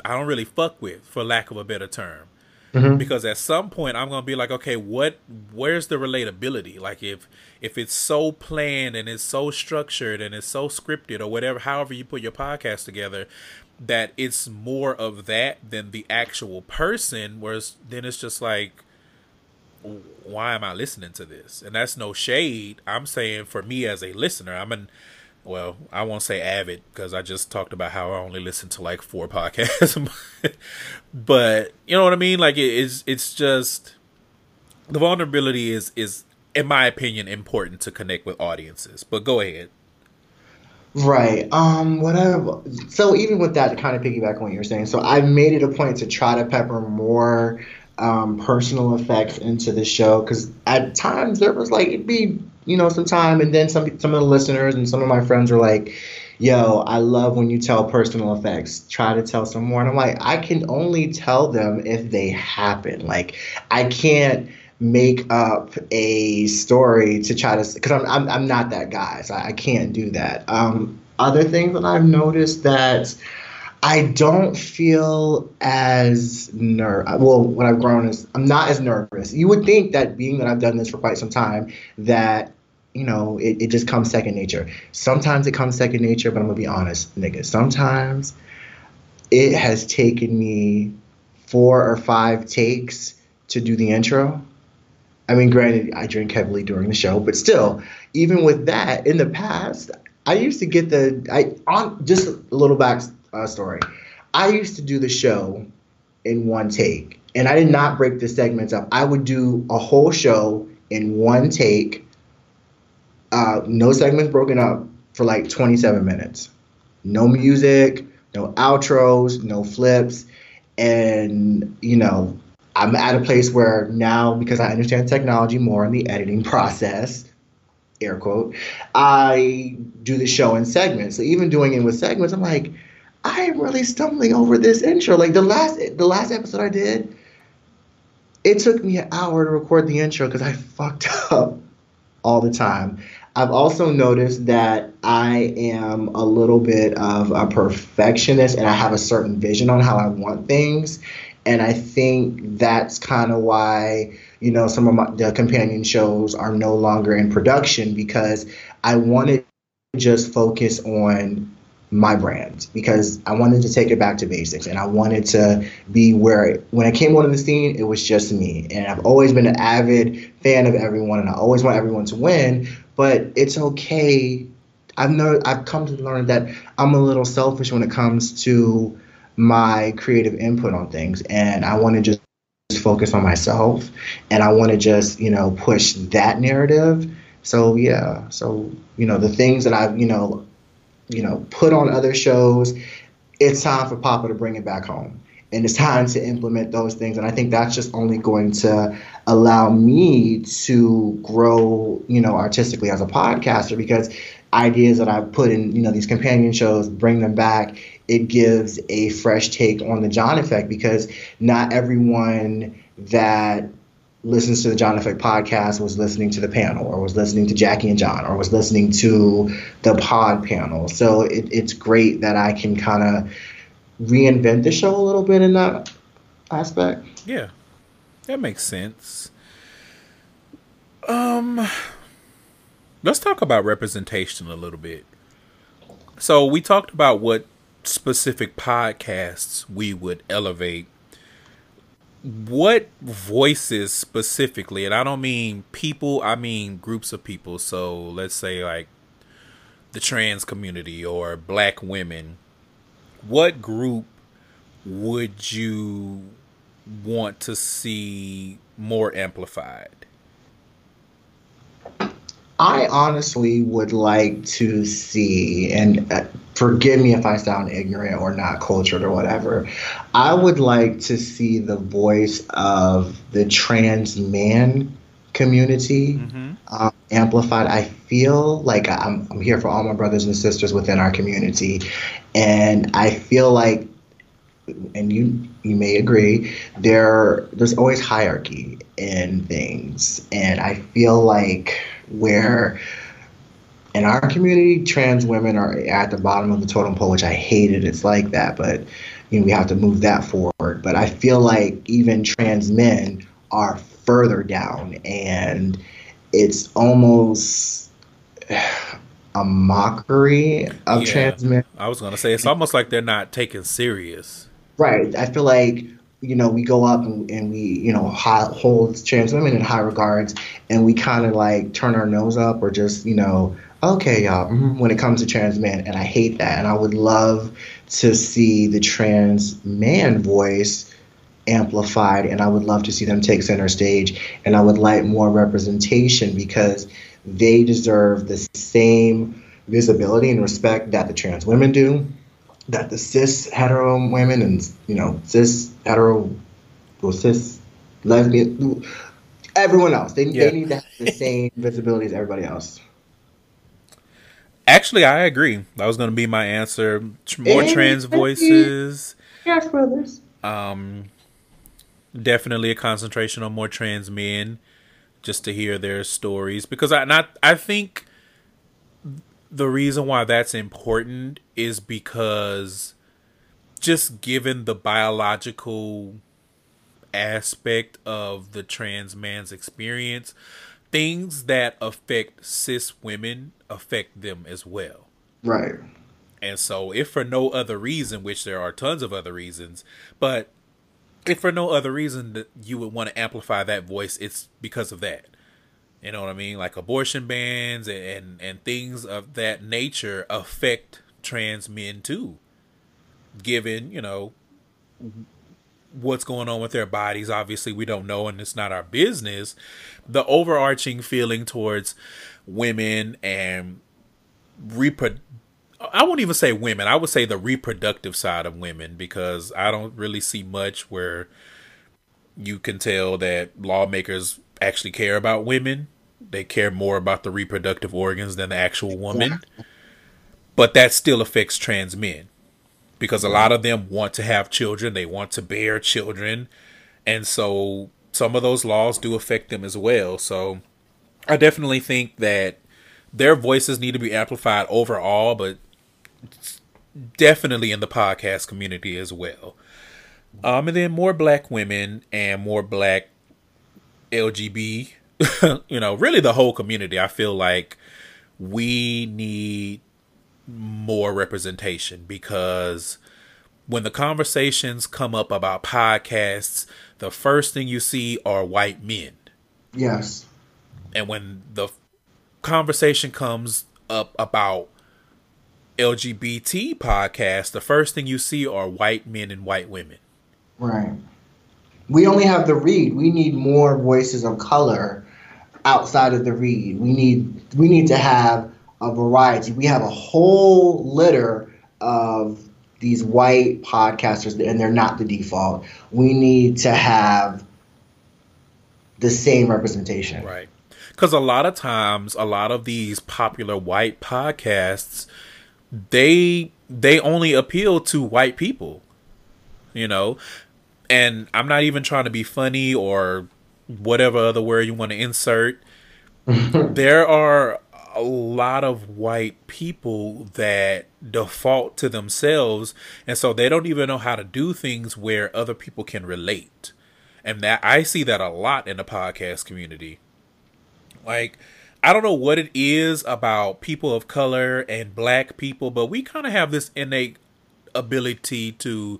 I don't really fuck with, for lack of a better term. Mm-hmm. Because at some point I'm gonna be like, okay, what where's the relatability? Like if if it's so planned and it's so structured and it's so scripted or whatever, however you put your podcast together, that it's more of that than the actual person, whereas then it's just like why am I listening to this? And that's no shade. I'm saying for me as a listener, I'm an well, I won't say avid because I just talked about how I only listen to like four podcasts. but you know what I mean? Like it is it's just the vulnerability is is in my opinion important to connect with audiences. But go ahead. Right. Um what I so even with that to kind of piggyback on what you're saying, so I made it a point to try to pepper more um, personal effects into the show because at times there was like it'd be you know some time and then some some of the listeners and some of my friends were like yo i love when you tell personal effects try to tell some more and i'm like i can only tell them if they happen like i can't make up a story to try to because I'm, I'm i'm not that guy so i, I can't do that um other things that i've noticed that I don't feel as nervous. Well, what I've grown is I'm not as nervous. You would think that being that I've done this for quite some time, that you know it, it just comes second nature. Sometimes it comes second nature, but I'm gonna be honest, nigga. Sometimes it has taken me four or five takes to do the intro. I mean, granted, I drink heavily during the show, but still, even with that, in the past, I used to get the I on just a little back uh, story. I used to do the show in one take, and I did not break the segments up. I would do a whole show in one take, uh, no segments broken up for like 27 minutes. No music, no outros, no flips. And, you know, I'm at a place where now, because I understand technology more in the editing process, air quote, I do the show in segments. So even doing it with segments, I'm like, I am really stumbling over this intro. Like the last the last episode I did, it took me an hour to record the intro because I fucked up all the time. I've also noticed that I am a little bit of a perfectionist and I have a certain vision on how I want things. And I think that's kind of why, you know, some of my, the companion shows are no longer in production because I wanted to just focus on my brand because I wanted to take it back to basics and I wanted to be where when I came onto the scene, it was just me. And I've always been an avid fan of everyone and I always want everyone to win, but it's okay. I've know I've come to learn that I'm a little selfish when it comes to my creative input on things and I want to just focus on myself and I want to just, you know, push that narrative. So yeah, so you know, the things that I've, you know, you know, put on other shows. It's time for Papa to bring it back home. And it's time to implement those things. And I think that's just only going to allow me to grow, you know, artistically as a podcaster because ideas that I've put in, you know, these companion shows, bring them back. It gives a fresh take on the John effect because not everyone that listens to the John Effect podcast was listening to the panel or was listening to Jackie and John or was listening to the pod panel. So it, it's great that I can kind of reinvent the show a little bit in that aspect. Yeah, that makes sense. Um, let's talk about representation a little bit. So we talked about what specific podcasts we would elevate what voices specifically, and I don't mean people, I mean groups of people. So let's say like the trans community or black women. What group would you want to see more amplified? I honestly would like to see, and uh, forgive me if I sound ignorant or not cultured or whatever, I would like to see the voice of the trans man community mm-hmm. uh, amplified. I feel like I'm, I'm here for all my brothers and sisters within our community, and I feel like and you you may agree there there's always hierarchy in things and i feel like where in our community, trans women are at the bottom of the totem pole, which I hated. It's like that, but you know we have to move that forward. But I feel like even trans men are further down, and it's almost a mockery of yeah, trans men. I was gonna say it's almost like they're not taken serious. Right. I feel like you know, we go up and, and we, you know, high, hold trans women in high regards, and we kind of like turn our nose up or just, you know, okay, y'all, mm-hmm, when it comes to trans men. And I hate that. And I would love to see the trans man voice amplified, and I would love to see them take center stage. And I would like more representation because they deserve the same visibility and respect that the trans women do that the cis hetero women and you know cis hetero or cis lesbian everyone else. They, yeah. they need to have the same visibility as everybody else. Actually i agree. That was going to be my answer. More and trans voices. Yes brothers. Um definitely a concentration on more trans men just to hear their stories because i not i think the reason why that's important is because just given the biological aspect of the trans man's experience, things that affect cis women affect them as well. Right. And so, if for no other reason, which there are tons of other reasons, but if for no other reason that you would want to amplify that voice, it's because of that. You know what I mean? Like abortion bans and, and, and things of that nature affect trans men too. Given, you know, what's going on with their bodies, obviously we don't know and it's not our business. The overarching feeling towards women and reproduce I won't even say women. I would say the reproductive side of women because I don't really see much where you can tell that lawmakers actually care about women. They care more about the reproductive organs than the actual woman. But that still affects trans men because a lot of them want to have children, they want to bear children. And so some of those laws do affect them as well. So I definitely think that their voices need to be amplified overall, but definitely in the podcast community as well. Um, and then more black women and more black LGB, you know, really the whole community. I feel like we need more representation because when the conversations come up about podcasts, the first thing you see are white men. Yes. And when the conversation comes up about LGBT podcasts, the first thing you see are white men and white women. Right. We only have the read. We need more voices of color outside of the read. We need we need to have a variety. We have a whole litter of these white podcasters and they're not the default. We need to have the same representation. Right. Cuz a lot of times a lot of these popular white podcasts they they only appeal to white people. You know, and I'm not even trying to be funny or whatever other word you want to insert. there are a lot of white people that default to themselves and so they don't even know how to do things where other people can relate. And that I see that a lot in the podcast community. Like I don't know what it is about people of color and black people, but we kind of have this innate ability to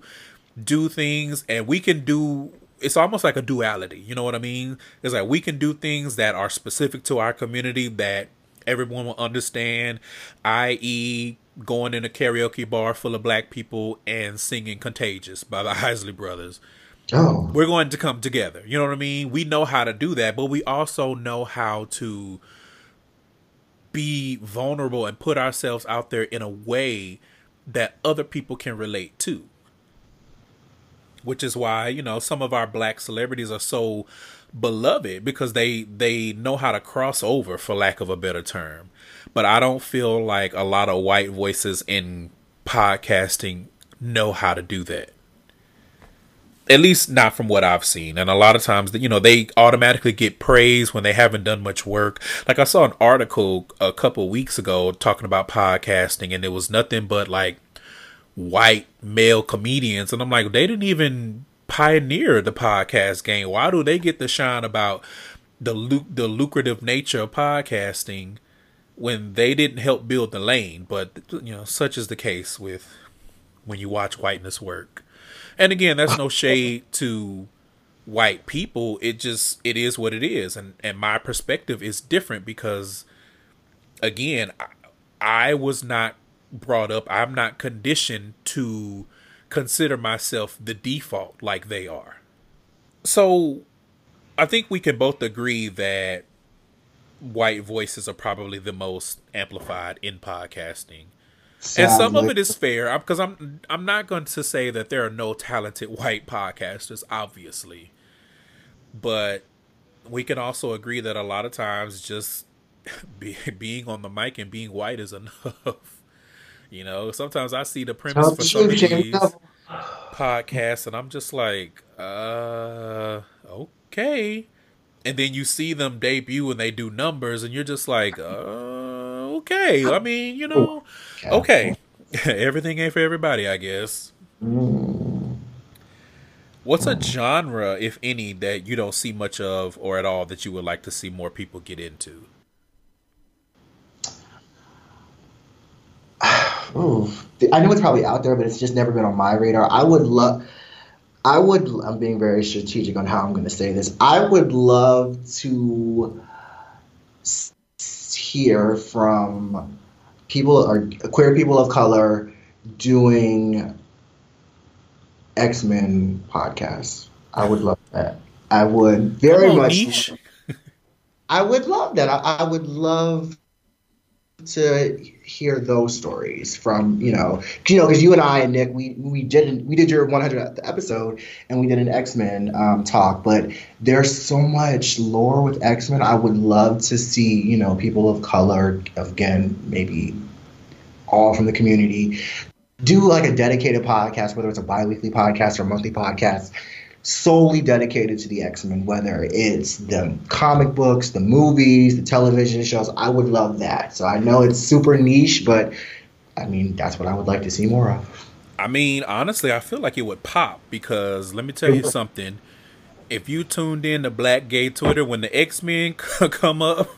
do things and we can do it's almost like a duality you know what i mean? It's like we can do things that are specific to our community that everyone will understand i.e going in a karaoke bar full of black people and singing contagious by the isley brothers. Oh. We're going to come together you know what i mean? We know how to do that but we also know how to be vulnerable and put ourselves out there in a way that other people can relate to. Which is why you know some of our black celebrities are so beloved because they they know how to cross over for lack of a better term. But i don't feel like a lot of white voices in podcasting know how to do that at least not from what I've seen. And a lot of times, you know, they automatically get praise when they haven't done much work. Like I saw an article a couple weeks ago talking about podcasting, and it was nothing but like white male comedians, and I'm like, they didn't even pioneer the podcast game. Why do they get the shine about the the lucrative nature of podcasting when they didn't help build the lane? But you know, such is the case with when you watch whiteness work. And again, that's no shade to white people. It just it is what it is, and and my perspective is different because, again, I, I was not brought up, I'm not conditioned to consider myself the default like they are. So I think we can both agree that white voices are probably the most amplified in podcasting. And some of it is fair because I'm I'm not going to say that there are no talented white podcasters obviously. But we can also agree that a lot of times just be, being on the mic and being white is enough. You know, sometimes I see the premise for some of these podcasts, and I'm just like, uh, okay. And then you see them debut and they do numbers, and you're just like, uh, okay. I mean, you know, okay. Everything ain't for everybody, I guess. What's a genre, if any, that you don't see much of or at all that you would like to see more people get into? Ooh, I know it's probably out there, but it's just never been on my radar. I would love. I would. I'm being very strategic on how I'm going to say this. I would love to hear from people or queer people of color doing X Men podcasts. I would love that. I would very much. I would love that. I, I would love to hear those stories from you know you know because you and I and Nick we we did we did your 100th episode and we did an X Men um, talk but there's so much lore with X Men I would love to see you know people of color again maybe all from the community do like a dedicated podcast whether it's a biweekly podcast or monthly podcast solely dedicated to the X Men, whether it's the comic books, the movies, the television shows. I would love that. So I know it's super niche, but I mean, that's what I would like to see more of. I mean, honestly, I feel like it would pop because let me tell you something. If you tuned in to Black Gay Twitter when the X Men come up,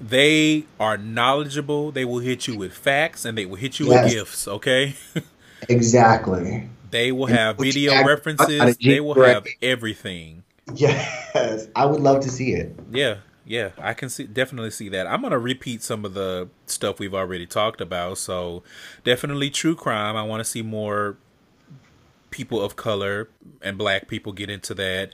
they are knowledgeable. They will hit you with facts and they will hit you yes. with gifts. Okay. exactly. They will have video references. They will have everything. Yes, I would love to see it. Yeah, yeah, I can see definitely see that. I'm gonna repeat some of the stuff we've already talked about. So definitely true crime. I want to see more people of color and black people get into that.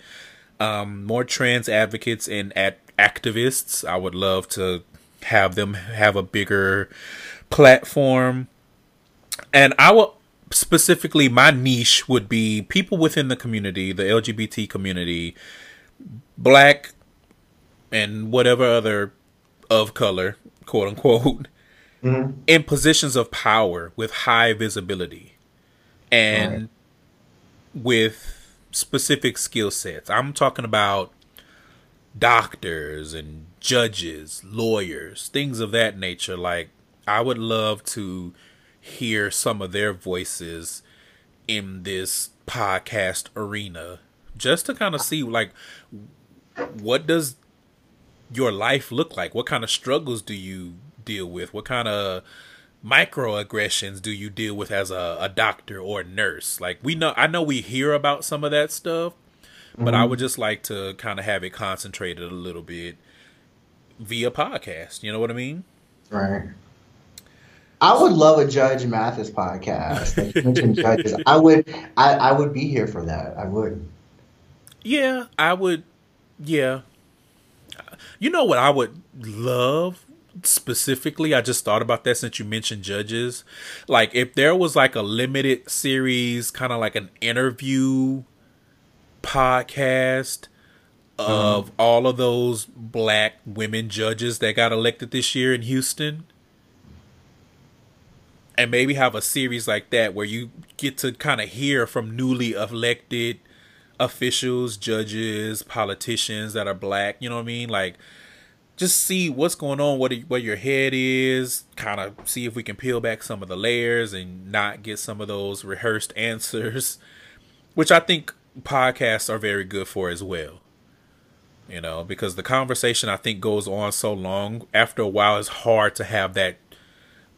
Um, more trans advocates and at activists. I would love to have them have a bigger platform. And I will specifically my niche would be people within the community, the LGBT community, black and whatever other of color, quote unquote, mm-hmm. in positions of power with high visibility and right. with specific skill sets. I'm talking about doctors and judges, lawyers, things of that nature. Like, I would love to hear some of their voices in this podcast arena just to kind of see like what does your life look like? What kind of struggles do you deal with? What kind of microaggressions do you deal with as a, a doctor or a nurse? Like we know, I know we hear about some of that stuff, but mm-hmm. I would just like to kind of have it concentrated a little bit via podcast. You know what I mean? Right. I would love a Judge Mathis podcast. Like judges. I would I, I would be here for that. I would. Yeah, I would yeah. You know what I would love specifically? I just thought about that since you mentioned judges. Like if there was like a limited series, kind of like an interview podcast of mm-hmm. all of those black women judges that got elected this year in Houston. And maybe have a series like that where you get to kind of hear from newly elected officials, judges, politicians that are black. You know what I mean? Like, just see what's going on, what where your head is. Kind of see if we can peel back some of the layers and not get some of those rehearsed answers, which I think podcasts are very good for as well. You know, because the conversation I think goes on so long. After a while, it's hard to have that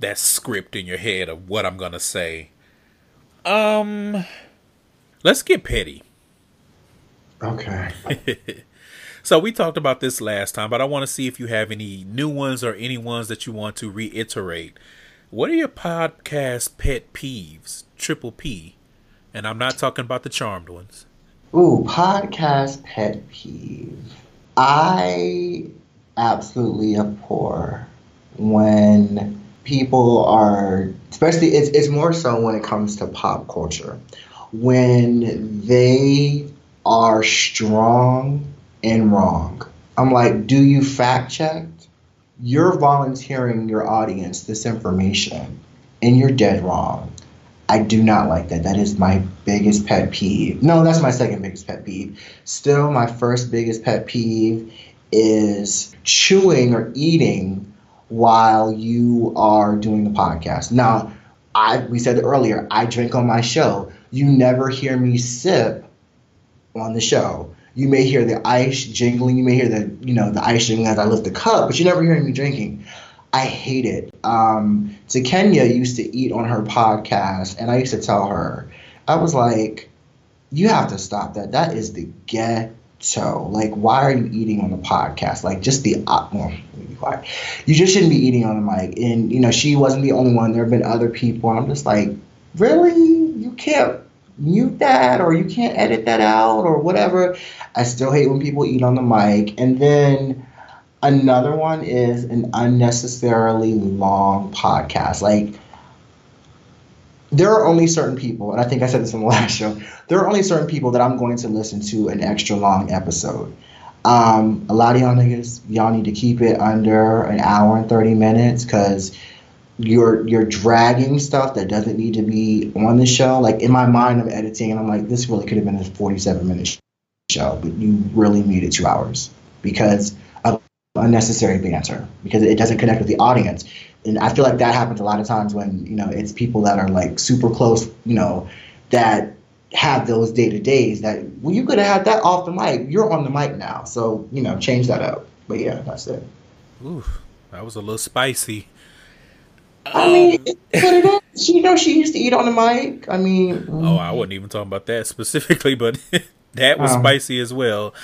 that script in your head of what I'm gonna say. Um, let's get petty. Okay. so we talked about this last time, but I want to see if you have any new ones or any ones that you want to reiterate. What are your podcast pet peeves? Triple P. And I'm not talking about the charmed ones. Ooh, podcast pet peeve. I absolutely abhor when people are, especially, it's, it's more so when it comes to pop culture, when they are strong and wrong. I'm like, do you fact check? You're volunteering your audience this information and you're dead wrong. I do not like that. That is my biggest pet peeve. No, that's my second biggest pet peeve. Still, my first biggest pet peeve is chewing or eating while you are doing the podcast. Now, I we said earlier, I drink on my show. You never hear me sip on the show. You may hear the ice jingling, you may hear the you know the ice jingling as I lift the cup, but you never hear me drinking. I hate it. Um, so Kenya used to eat on her podcast, and I used to tell her, I was like, "You have to stop that. That is the ghetto. Like, why are you eating on the podcast? Like, just the uh, well, You just shouldn't be eating on the mic." And you know, she wasn't the only one. There have been other people. I'm just like, really? You can't mute that or you can't edit that out or whatever. I still hate when people eat on the mic. And then another one is an unnecessarily long podcast. Like, there are only certain people, and I think I said this in the last show, there are only certain people that I'm going to listen to an extra long episode. Um, a lot of y'all niggas, y'all need to keep it under an hour and 30 minutes because you're you're dragging stuff that doesn't need to be on the show. Like in my mind, I'm editing and I'm like, this really could have been a 47 minute show, but you really it two hours because of unnecessary banter because it doesn't connect with the audience. and I feel like that happens a lot of times when you know it's people that are like super close, you know, that have those day to days that well you could have had that off the mic. You're on the mic now, so you know change that up. But yeah, that's it. Ooh, that was a little spicy. I mean, what it is. You know, she used to eat on the mic. I mean, oh, I wasn't even talking about that specifically, but that was um, spicy as well.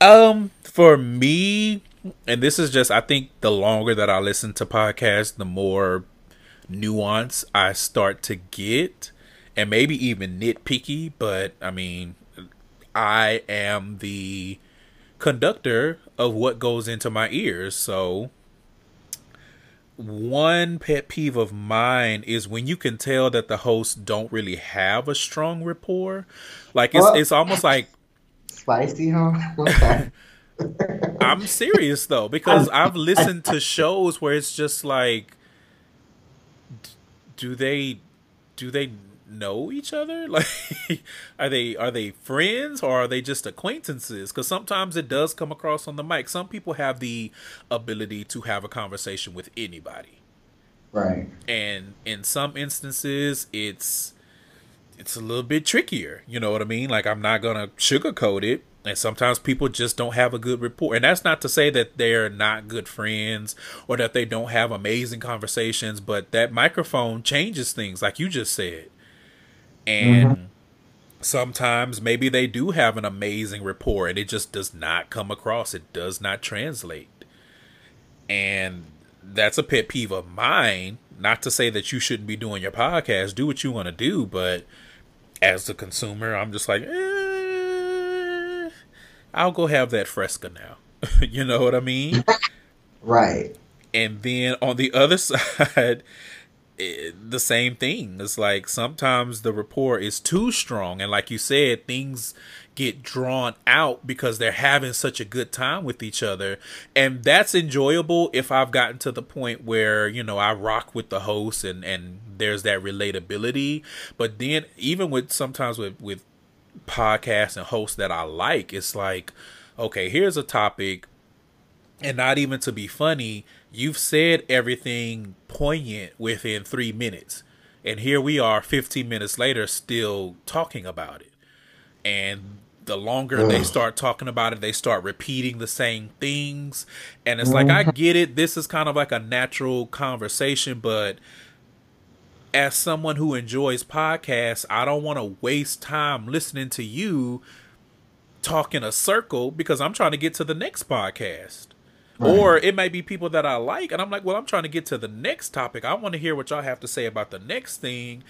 Um, for me, and this is just, I think the longer that I listen to podcasts, the more nuance I start to get, and maybe even nitpicky. But I mean, I am the conductor of what goes into my ears, so one pet peeve of mine is when you can tell that the hosts don't really have a strong rapport. Like it's it's almost like spicy, huh? Okay. I'm serious though because I've listened to shows where it's just like do they do they know each other? Like, are they are they friends or are they just acquaintances? Because sometimes it does come across on the mic. Some people have the ability to have a conversation with anybody, right? And in some instances, it's it's a little bit trickier. You know what I mean? Like, I'm not gonna sugarcoat it. And sometimes people just don't have a good rapport. And that's not to say that they're not good friends or that they don't have amazing conversations, but that microphone changes things, like you just said and mm-hmm. sometimes maybe they do have an amazing rapport and it just does not come across. It does not translate. And that's a pet peeve of mine. Not to say that you shouldn't be doing your podcast. Do what you want to do. But as the consumer i'm just like eh, i'll go have that fresca now. You know what i mean? Right. And then on the other side it, the same thing. It's like sometimes the rapport is too strong, and like you said, things get drawn out because they're having such a good time with each other, and that's enjoyable. If I've gotten to the point where you know I rock with the host and and there's that relatability, but then even with sometimes with with podcasts and hosts that I like, it's like okay, here's a topic, and not even to be funny You've said everything poignant within three minutes. And here we are 15 minutes later still talking about it. And the longer Ugh. they start talking about it, they start repeating the same things. And it's like, I mm-hmm. get it. This is kind of like a natural conversation, but as someone who enjoys podcasts, I don't want to waste time listening to you talk in a circle because I'm trying to get to the next podcast. Right. Or it may be people that I like, and I'm like, well, I'm trying to get to the next topic. I want to hear what y'all have to say about the next thing,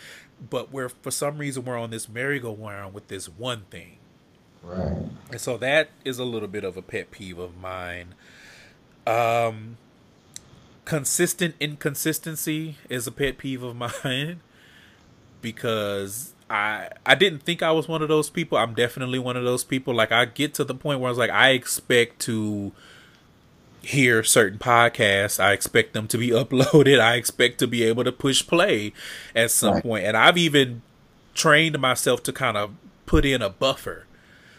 but we're for some reason we're on this merry-go-round with this one thing. Right. And so that is a little bit of a pet peeve of mine. Um, consistent inconsistency is a pet peeve of mine because I I didn't think I was one of those people. I'm definitely one of those people. Like I get to the point where I was like, I expect to hear certain podcasts. I expect them to be uploaded. I expect to be able to push play at some right. point. And I've even trained myself to kind of put in a buffer.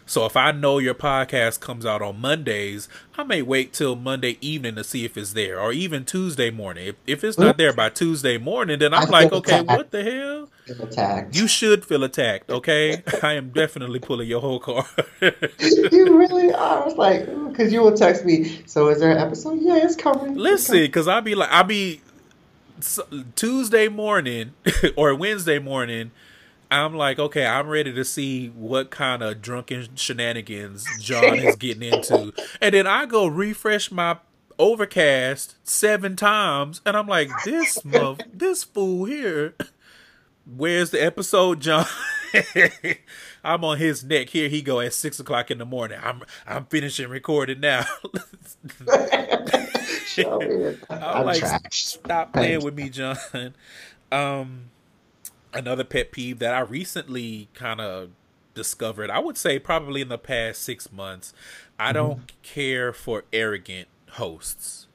So if I know your podcast comes out on Mondays, I may wait till Monday evening to see if it's there, or even Tuesday morning. If, if it's not there by Tuesday morning, then I'm I like, okay, attacked. what the hell? You should feel attacked, okay? I am definitely pulling your whole card. you really are. I was like, because you will text me. So is there an episode? Yeah, it's coming. Listen, because I'll be like, I'll be Tuesday morning or Wednesday morning I'm like, okay, I'm ready to see what kind of drunken shenanigans John is getting into. And then I go refresh my overcast seven times and I'm like, this mother, this fool here. Where's the episode, John? I'm on his neck. Here he go at six o'clock in the morning. I'm I'm finishing recording now. I'm like, stop playing with me, John. Um another pet peeve that I recently kind of discovered, I would say probably in the past six months, I mm-hmm. don't care for arrogant hosts.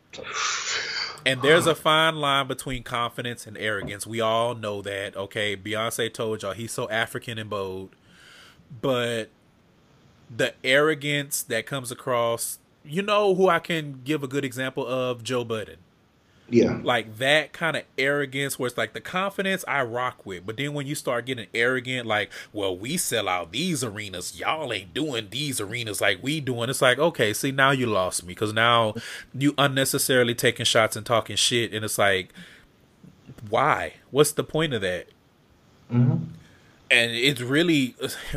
And there's a fine line between confidence and arrogance. We all know that. Okay, Beyonce told y'all he's so African and bold. But the arrogance that comes across, you know who I can give a good example of? Joe Budden. Yeah. Like that kind of arrogance where it's like the confidence I rock with. But then when you start getting arrogant, like, well, we sell out these arenas. Y'all ain't doing these arenas like we doing. It's like, okay, see, now you lost me. Cause now you unnecessarily taking shots and talking shit. And it's like, why? What's the point of that? Mm-hmm. And it's really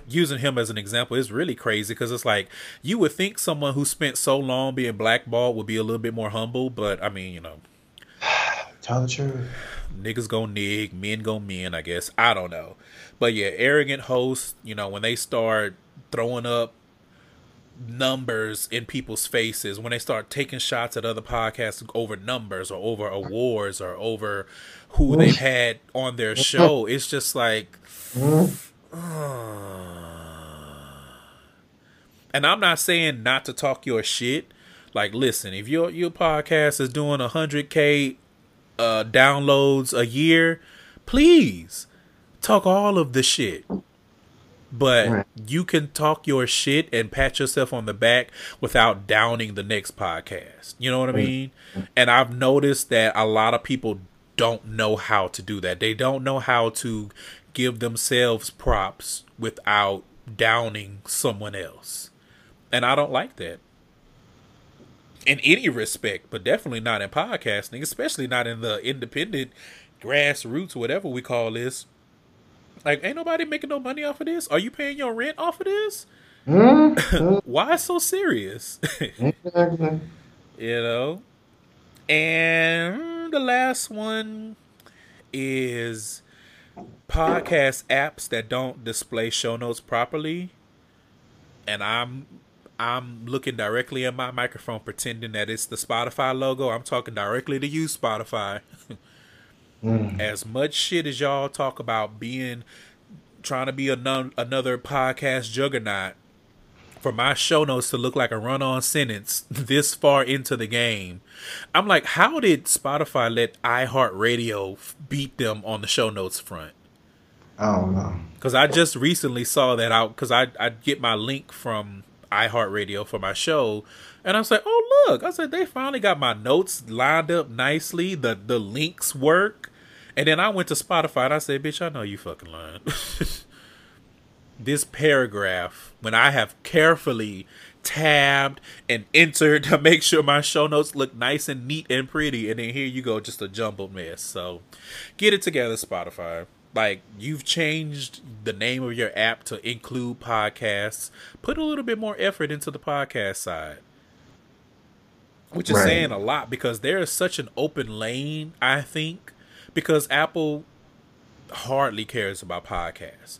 using him as an example. It's really crazy because it's like you would think someone who spent so long being blackballed would be a little bit more humble, but I mean, you know, Tell the truth. niggas go nig, men go men, I guess. I don't know. But yeah, arrogant hosts, you know, when they start throwing up numbers in people's faces, when they start taking shots at other podcasts over numbers or over awards or over who they've had on their show, it's just like and I'm not saying not to talk your shit. Like, listen, if your your podcast is doing hundred k uh, downloads a year, please talk all of the shit. But Right. you can talk your shit and pat yourself on the back without downing the next podcast. You know what I mean? And I've noticed that a lot of people don't know how to do that. They don't know how to give themselves props without downing someone else. And I don't like that in any respect, but definitely not in podcasting, especially not in the independent grassroots, whatever we call this. Like, ain't nobody making no money off of this. Are you paying your rent off of this? Mm-hmm. Why so serious? Exactly. you know? And the last one is podcast apps that don't display show notes properly. And I'm I'm looking directly at my microphone pretending that it's the Spotify logo. I'm talking directly to you, Spotify. Mm. As much shit as y'all talk about being trying to be another, another podcast juggernaut, for my show notes to look like a run on sentence this far into the game, I'm like, how did Spotify let iHeartRadio f- beat them on the show notes front? I don't know. Because I just recently saw that out because I I get my link from iHeartRadio for my show, and I was like, oh look, I said they finally got my notes lined up nicely. The the links work, and then I went to Spotify and I said, bitch, I know you fucking lying. this paragraph when I have carefully tabbed and entered to make sure my show notes look nice and neat and pretty, and then here you go, just a jumbled mess. So get it together, Spotify. Like you've changed the name of your app to include podcasts. Put a little bit more effort into the podcast side. Which is Right. saying a lot because there is such an open lane, I think, because Apple hardly cares about podcasts.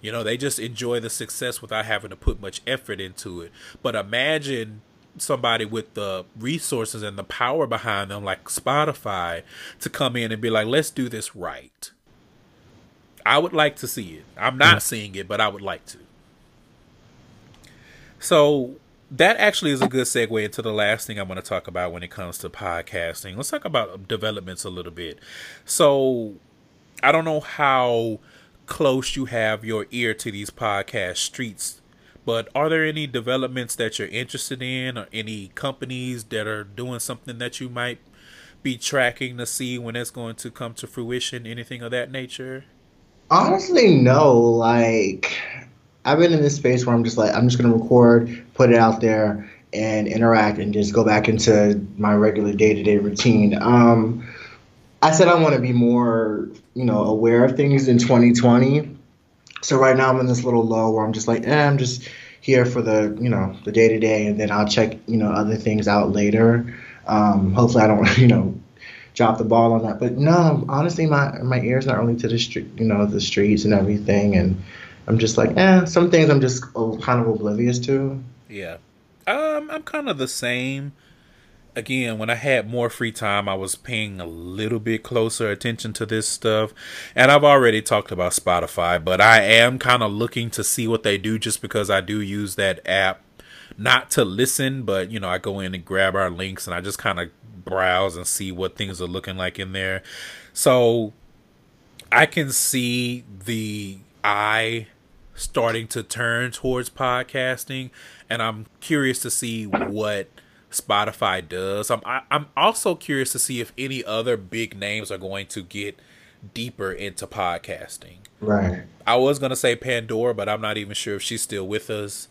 You know, they just enjoy the success without having to put much effort into it. But imagine somebody with the resources and the power behind them, like Spotify, to come in and be like, let's do this right. I would like to see it. I'm not seeing it, but I would like to. So that actually is a good segue into the last thing I'm going to talk about when it comes to podcasting. Let's talk about developments a little bit. So I don't know how close you have your ear to these podcast streets, but are there any developments that you're interested in or any companies that are doing something that you might be tracking to see when it's going to come to fruition, anything of that nature? Honestly, no. Like, I've been in this space where I'm just like, I'm just gonna record, put it out there, and interact, and just go back into my regular day to day routine. Um, I said I want to be more, you know, aware of things in 2020. So right now I'm in this little low where I'm just like, eh, I'm just here for the, you know, the day to day, and then I'll check, you know, other things out later. Um, hopefully I don't, you know, drop the ball on that. But no, honestly, my my ear's not only to the street, you know, the streets and everything, and I'm just like, eh, some things I'm just kind of oblivious to. Yeah. Um, I'm kind of the same. Again, when I had more free time, I was paying a little bit closer attention to this stuff. And I've already talked about Spotify, but I am kind of looking to see what they do just because I do use that app not to listen, but you know, I go in and grab our links and I just kind of browse and see what things are looking like in there. So I can see the eye starting to turn towards podcasting and I'm curious to see what Spotify does. I'm I, I'm also curious to see if any other big names are going to get deeper into podcasting. Right. I was gonna say Pandora, but I'm not even sure if she's still with us.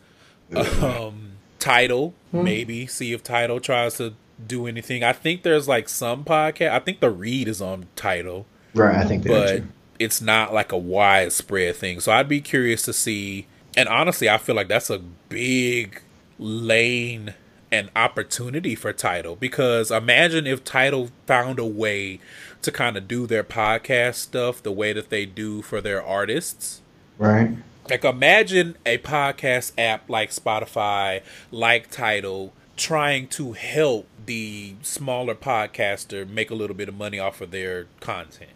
Um, Tidal, hmm. maybe see if Tidal tries to do anything. I think there's like some podcast. I think the Read is on Tidal. Right. I think, but it's not like a widespread thing. So I'd be curious to see. And honestly, I feel like that's a big lane and opportunity for Tidal because imagine if Tidal found a way to kind of do their podcast stuff the way that they do for their artists. Right. Like imagine a podcast app like Spotify, like Tidal, trying to help the smaller podcaster make a little bit of money off of their content.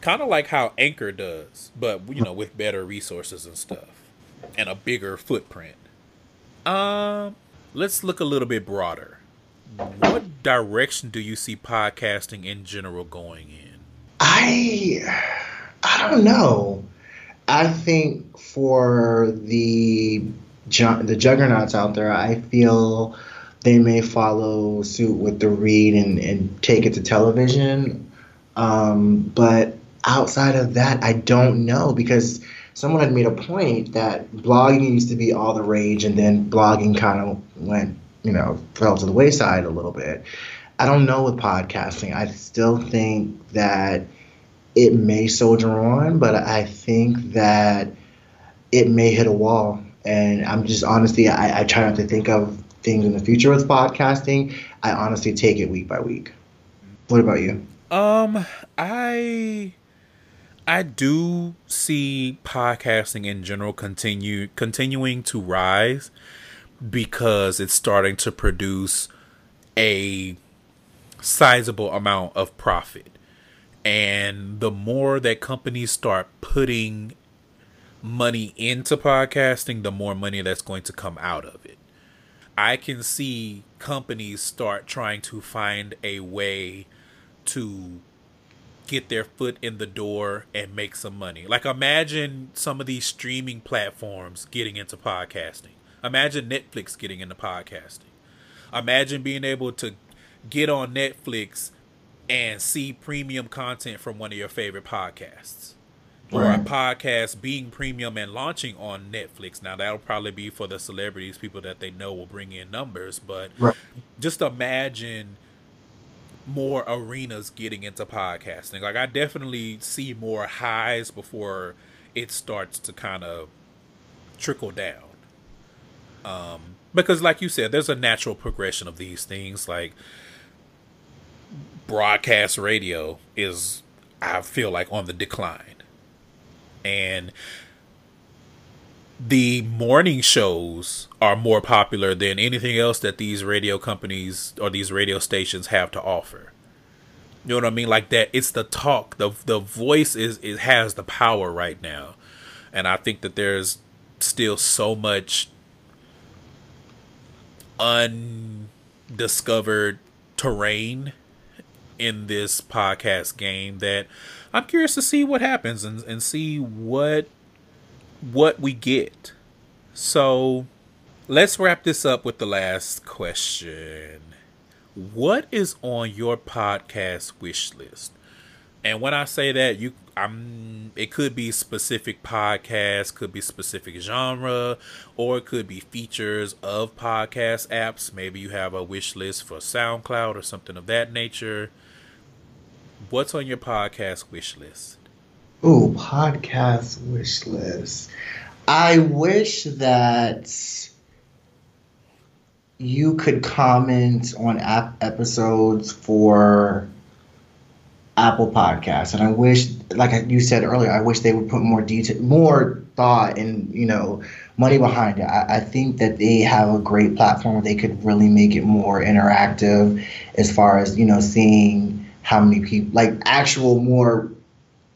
Kind of like how Anchor does, but you know, with better resources and stuff and a bigger footprint. Um, let's look a little bit broader. What direction do you see podcasting in general going in? I I don't know. I think for the the juggernauts out there, I feel they may follow suit with the Read and, and take it to television. Um, but outside of that, I don't know because someone had made a point that blogging used to be all the rage and then blogging kind of went, you know, fell to the wayside a little bit. I don't know with podcasting. I still think that it may soldier on, but I think that it may hit a wall. And I'm just honestly, I, I try not to think of things in the future with podcasting. I honestly take it week by week. What about you? Um, I I do see podcasting in general continue continuing to rise because it's starting to produce a sizable amount of profit. And the more that companies start putting money into podcasting, the more money that's going to come out of it. I can see companies start trying to find a way to get their foot in the door and make some money. Like imagine some of these streaming platforms getting into podcasting. Imagine Netflix getting into podcasting. Imagine being able to get on Netflix and see premium content from one of your favorite podcasts. Or a podcast being premium and launching on Netflix. Now that'll probably be for the celebrities, people that they know will bring in numbers, but right. just imagine more arenas getting into podcasting. Like I definitely see more highs before it starts to kind of trickle down. Um, because like you said, there's a natural progression of these things. Like broadcast radio is, I feel like, on the decline, and the morning shows are more popular than anything else that these radio companies or these radio stations have to offer. You know what I mean? Like that it's the talk, the the voice is it has the power right now. And I think that there's still so much undiscovered terrain in this podcast game that I'm curious to see what happens and, and see what what we get. So let's wrap this up with the last question. What is on your podcast wish list? And when I say that, you I'm it could be specific podcasts, could be specific genre, or it could be features of podcast apps. Maybe you have a wish list for SoundCloud or something of that nature. What's on your podcast wish list? Ooh, podcast wish list. I wish that you could comment on app episodes for Apple Podcasts, and I wish, like you said earlier, I wish they would put more detail, more thought, and you know, money behind it. I, I think that they have a great platform where they could really make it more interactive, as far as you know, seeing how many people, like actual more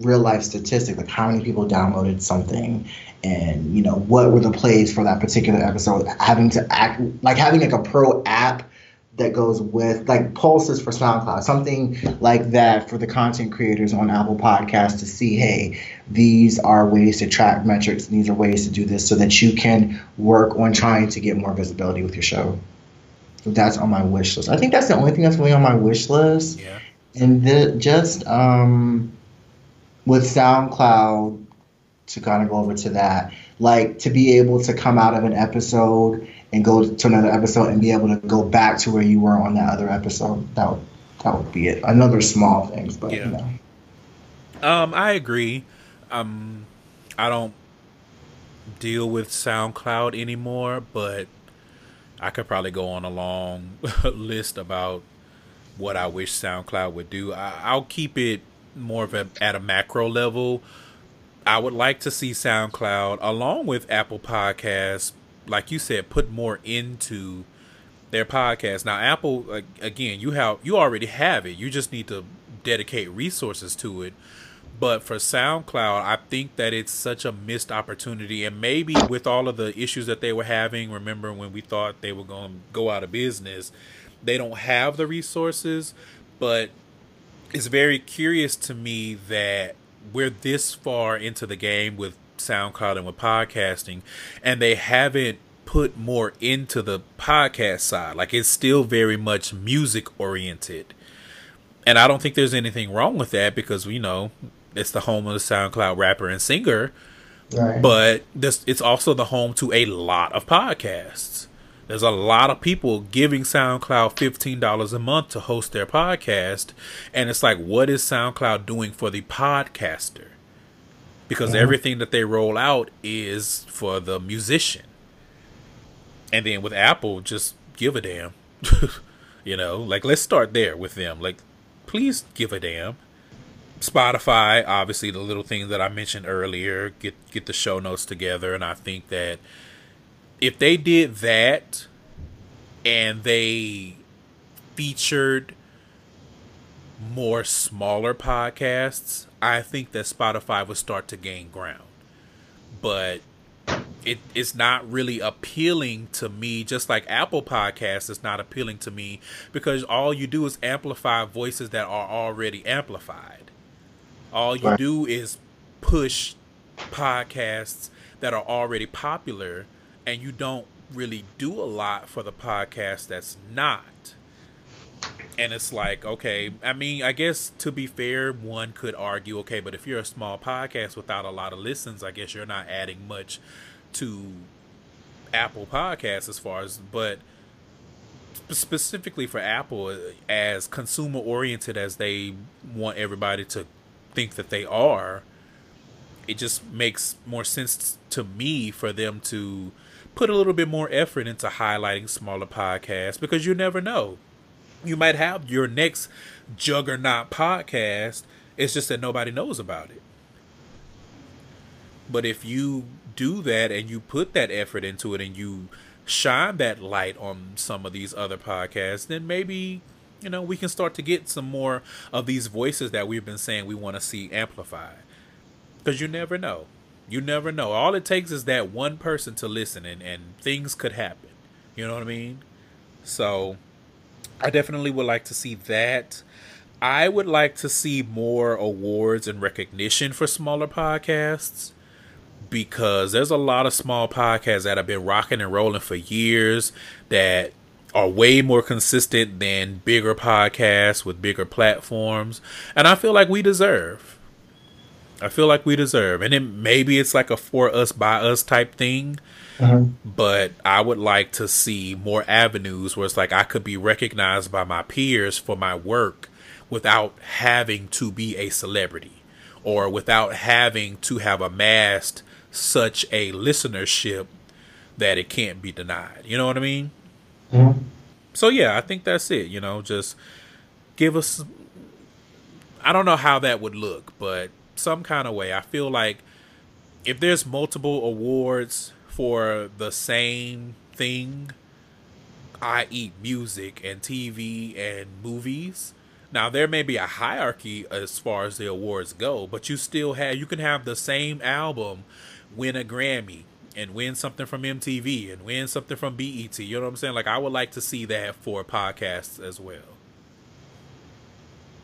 real life statistic, like how many people downloaded something and you know what were the plays for that particular episode having to act like having like a pro app that goes with like pulses for SoundCloud, something like that for the content creators on Apple Podcasts to see, hey, these are ways to track metrics, and these are ways to do this so that you can work on trying to get more visibility with your show. that's on my wish list. I think that's the only thing that's really on my wish list. Yeah. And the, just um, with SoundCloud, to kind of go over to that, like to be able to come out of an episode and go to another episode and be able to go back to where you were on that other episode, that would that would be it. Another small things, but Yeah. you know. Um, I agree. Um, I don't deal with SoundCloud anymore, but I could probably go on a long list about what I wish SoundCloud would do. I, I'll keep it more of a at a macro level. I would like to see SoundCloud along with Apple Podcasts, like you said, put more into their podcast. Now, Apple, again, you have you already have it. You just need to dedicate resources to it. But for SoundCloud, I think that it's such a missed opportunity. And maybe with all of the issues that they were having, remember when we thought they were going to go out of business, they don't have the resources. But it's very curious to me that we're this far into the game with SoundCloud and with podcasting, and they haven't put more into the podcast side. Like it's still very much music oriented. And I don't think there's anything wrong with that because you know it's the home of the SoundCloud rapper and singer, Right. but this it's also the home to a lot of podcasts. There's a lot of people giving SoundCloud fifteen dollars a month to host their podcast, and it's like, what is SoundCloud doing for the podcaster? Because mm-hmm. everything that they roll out is for the musician, and then with Apple, just give a damn. you know, like let's start there with them. Like, please give a damn. Spotify, obviously the little thing that I mentioned earlier, get get the show notes together, and I think that if they did that and they featured more smaller podcasts, I think that Spotify would start to gain ground. But it is not really appealing to me, just like Apple Podcasts is not appealing to me because all you do is amplify voices that are already amplified. All you do is push podcasts that are already popular, and you don't really do a lot for the podcast that's not. And it's like, okay, I mean, I guess to be fair, one could argue, okay, but if you're a small podcast without a lot of listens, I guess you're not adding much to Apple Podcasts as far as, but specifically for Apple, as consumer oriented as they want everybody to think that they are, it just makes more sense to me for them to put a little bit more effort into highlighting smaller podcasts because you never know. You might have your next juggernaut podcast. It's just that nobody knows about it. But if you do that and you put that effort into it and you shine that light on some of these other podcasts, then maybe, you know, we can start to get some more of these voices that we've been saying we want to see amplified. Because you never know. You never know. All it takes is that one person to listen and, and things could happen. You know what I mean? So I definitely would like to see that. I would like to see more awards and recognition for smaller podcasts because there's a lot of small podcasts that have been rocking and rolling for years that are way more consistent than bigger podcasts with bigger platforms. And I feel like we deserve. I feel like we deserve. And then maybe it's like a for us by us type thing uh-huh. but I would like to see more avenues where it's like I could be recognized by my peers for my work without having to be a celebrity or without having to have amassed such a listenership that it can't be denied. You know what I mean? Mm-hmm. So yeah, I think that's it, you know, just give us I don't know how that would look, but some kind of way. I feel like if there's multiple awards for the same thing, i.e., music and TV and movies. Now there may be a hierarchy as far as the awards go, but you still have you can have the same album win a Grammy and win something from MTV and win something from BET. You know what I'm saying? Like I would like to see that for podcasts as well.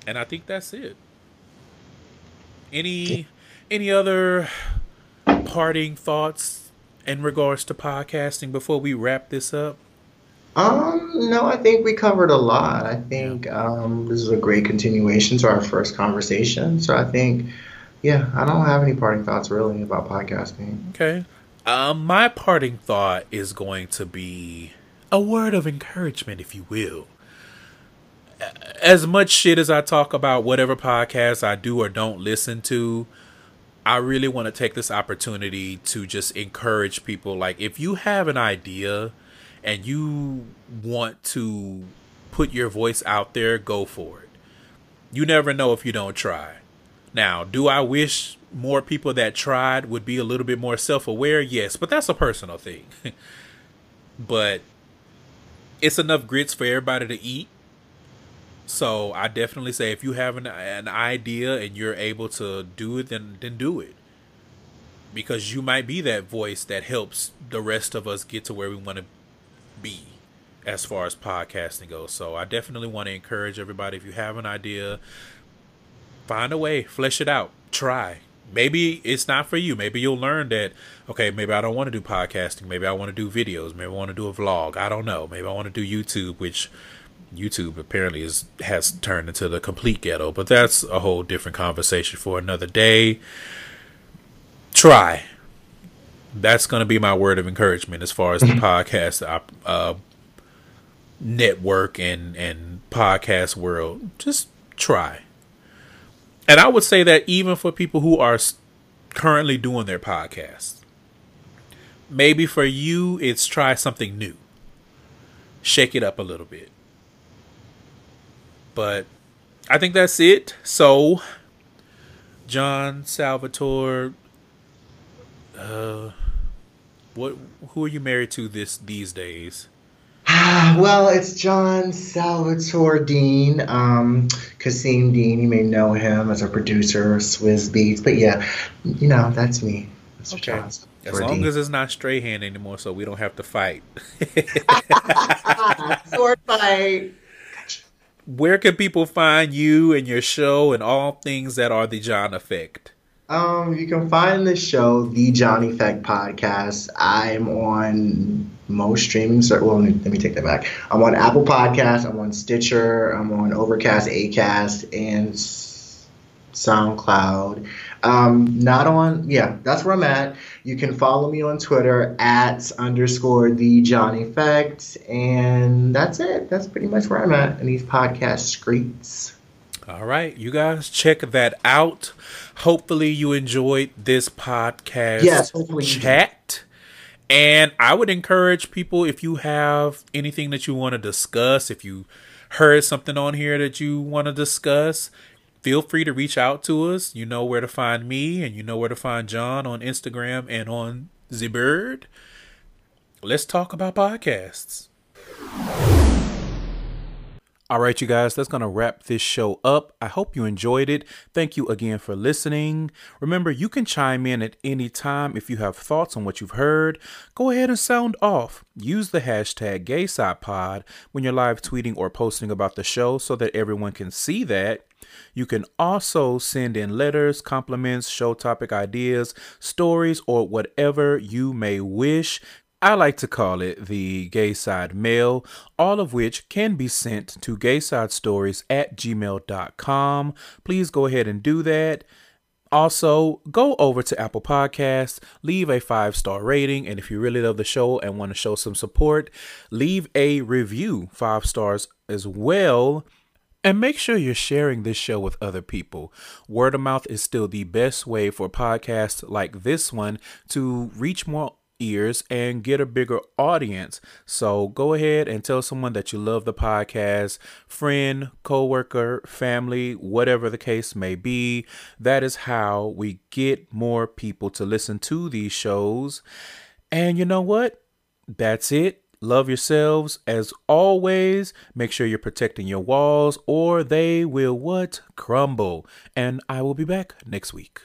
And I think that's it. Any any other parting thoughts in regards to podcasting before we wrap this up? Um, no, I think we covered a lot. I think um, this is a great continuation to our first conversation. So I think, yeah, I don't have any parting thoughts really about podcasting. Okay. Um, my parting thought is going to be a word of encouragement, if you will. As much shit as I talk about whatever podcast I do or don't listen to, I really want to take this opportunity to just encourage people. Like, if you have an idea and you want to put your voice out there, go for it. You never know if you don't try. Now, do I wish more people that tried would be a little bit more self aware? Yes, but that's a personal thing. but it's enough grits for everybody to eat. So I definitely say if you have an, an idea and you're able to do it, then then do it. Because you might be that voice that helps the rest of us get to where we want to be as far as podcasting goes. So I definitely want to encourage everybody if you have an idea, find a way, flesh it out, try. Maybe it's not for you. Maybe you'll learn that okay, maybe I don't want to do podcasting. Maybe I want to do videos. Maybe I want to do a vlog. I don't know. Maybe I want to do YouTube, which YouTube apparently is has turned into the complete ghetto, but that's a whole different conversation for another day. Try that's going to be my word of encouragement as far as the mm-hmm. podcast uh, network and and podcast world. Just try. And I would say that even for people who are currently doing their podcasts, maybe for you it's try something new. Shake it up a little bit. But I think that's it. So John Salvatore uh, what? Who are you married to this these days? well, it's John Salvatore Dean, um, Kasseem Dean. You may know him as a producer of Swizz Beatz, but yeah, you know that's me. That's okay. John as long Dean. as it's not Strahan anymore, so we don't have to fight. Sword fight. Where can people find you and your show and all things that are the John Effect? Um, you can find the show, The John Effect Podcast. I'm on most streaming services. Well, let me, let me, take that back. I'm on Apple Podcasts. I'm on Stitcher. I'm on Overcast, Acast, and SoundCloud. Um, not on. Yeah, that's where I'm at. You can follow me on Twitter at underscore The John Effect, and that's it. That's pretty much where I'm at in these podcast streets. All right, you guys check that out. Hopefully, you enjoyed this podcast yes, hopefully chat. And I would encourage people if you have anything that you want to discuss, if you heard something on here that you want to discuss, feel free to reach out to us. You know where to find me and you know where to find John on Instagram and on the Bird. Let's talk about podcasts. All right, you guys, that's going to wrap this show up. I hope you enjoyed it. Thank you again for listening. Remember, you can chime in at any time if you have thoughts on what you've heard. Go ahead and sound off. Use the hashtag GaySidePod when you're live tweeting or posting about the show so that everyone can see that. You can also send in letters, compliments, show topic ideas, stories, or whatever you may wish. I like to call it the gay side mail, all of which can be sent to gaysidestories at gmail.com. Please go ahead and do that. Also, go over to Apple Podcasts, leave a five star rating, and if you really love the show and want to show some support, leave a review, five stars as well. And make sure you're sharing this show with other people. Word of mouth is still the best way for podcasts like this one to reach more ears and get a bigger audience. So go ahead and tell someone that you love the podcast, friend, coworker, family, whatever the case may be. That is how we get more people to listen to these shows. And you know what? That's it. Love yourselves as always. Make sure you're protecting your walls or they will what? Crumble. And I will be back next week.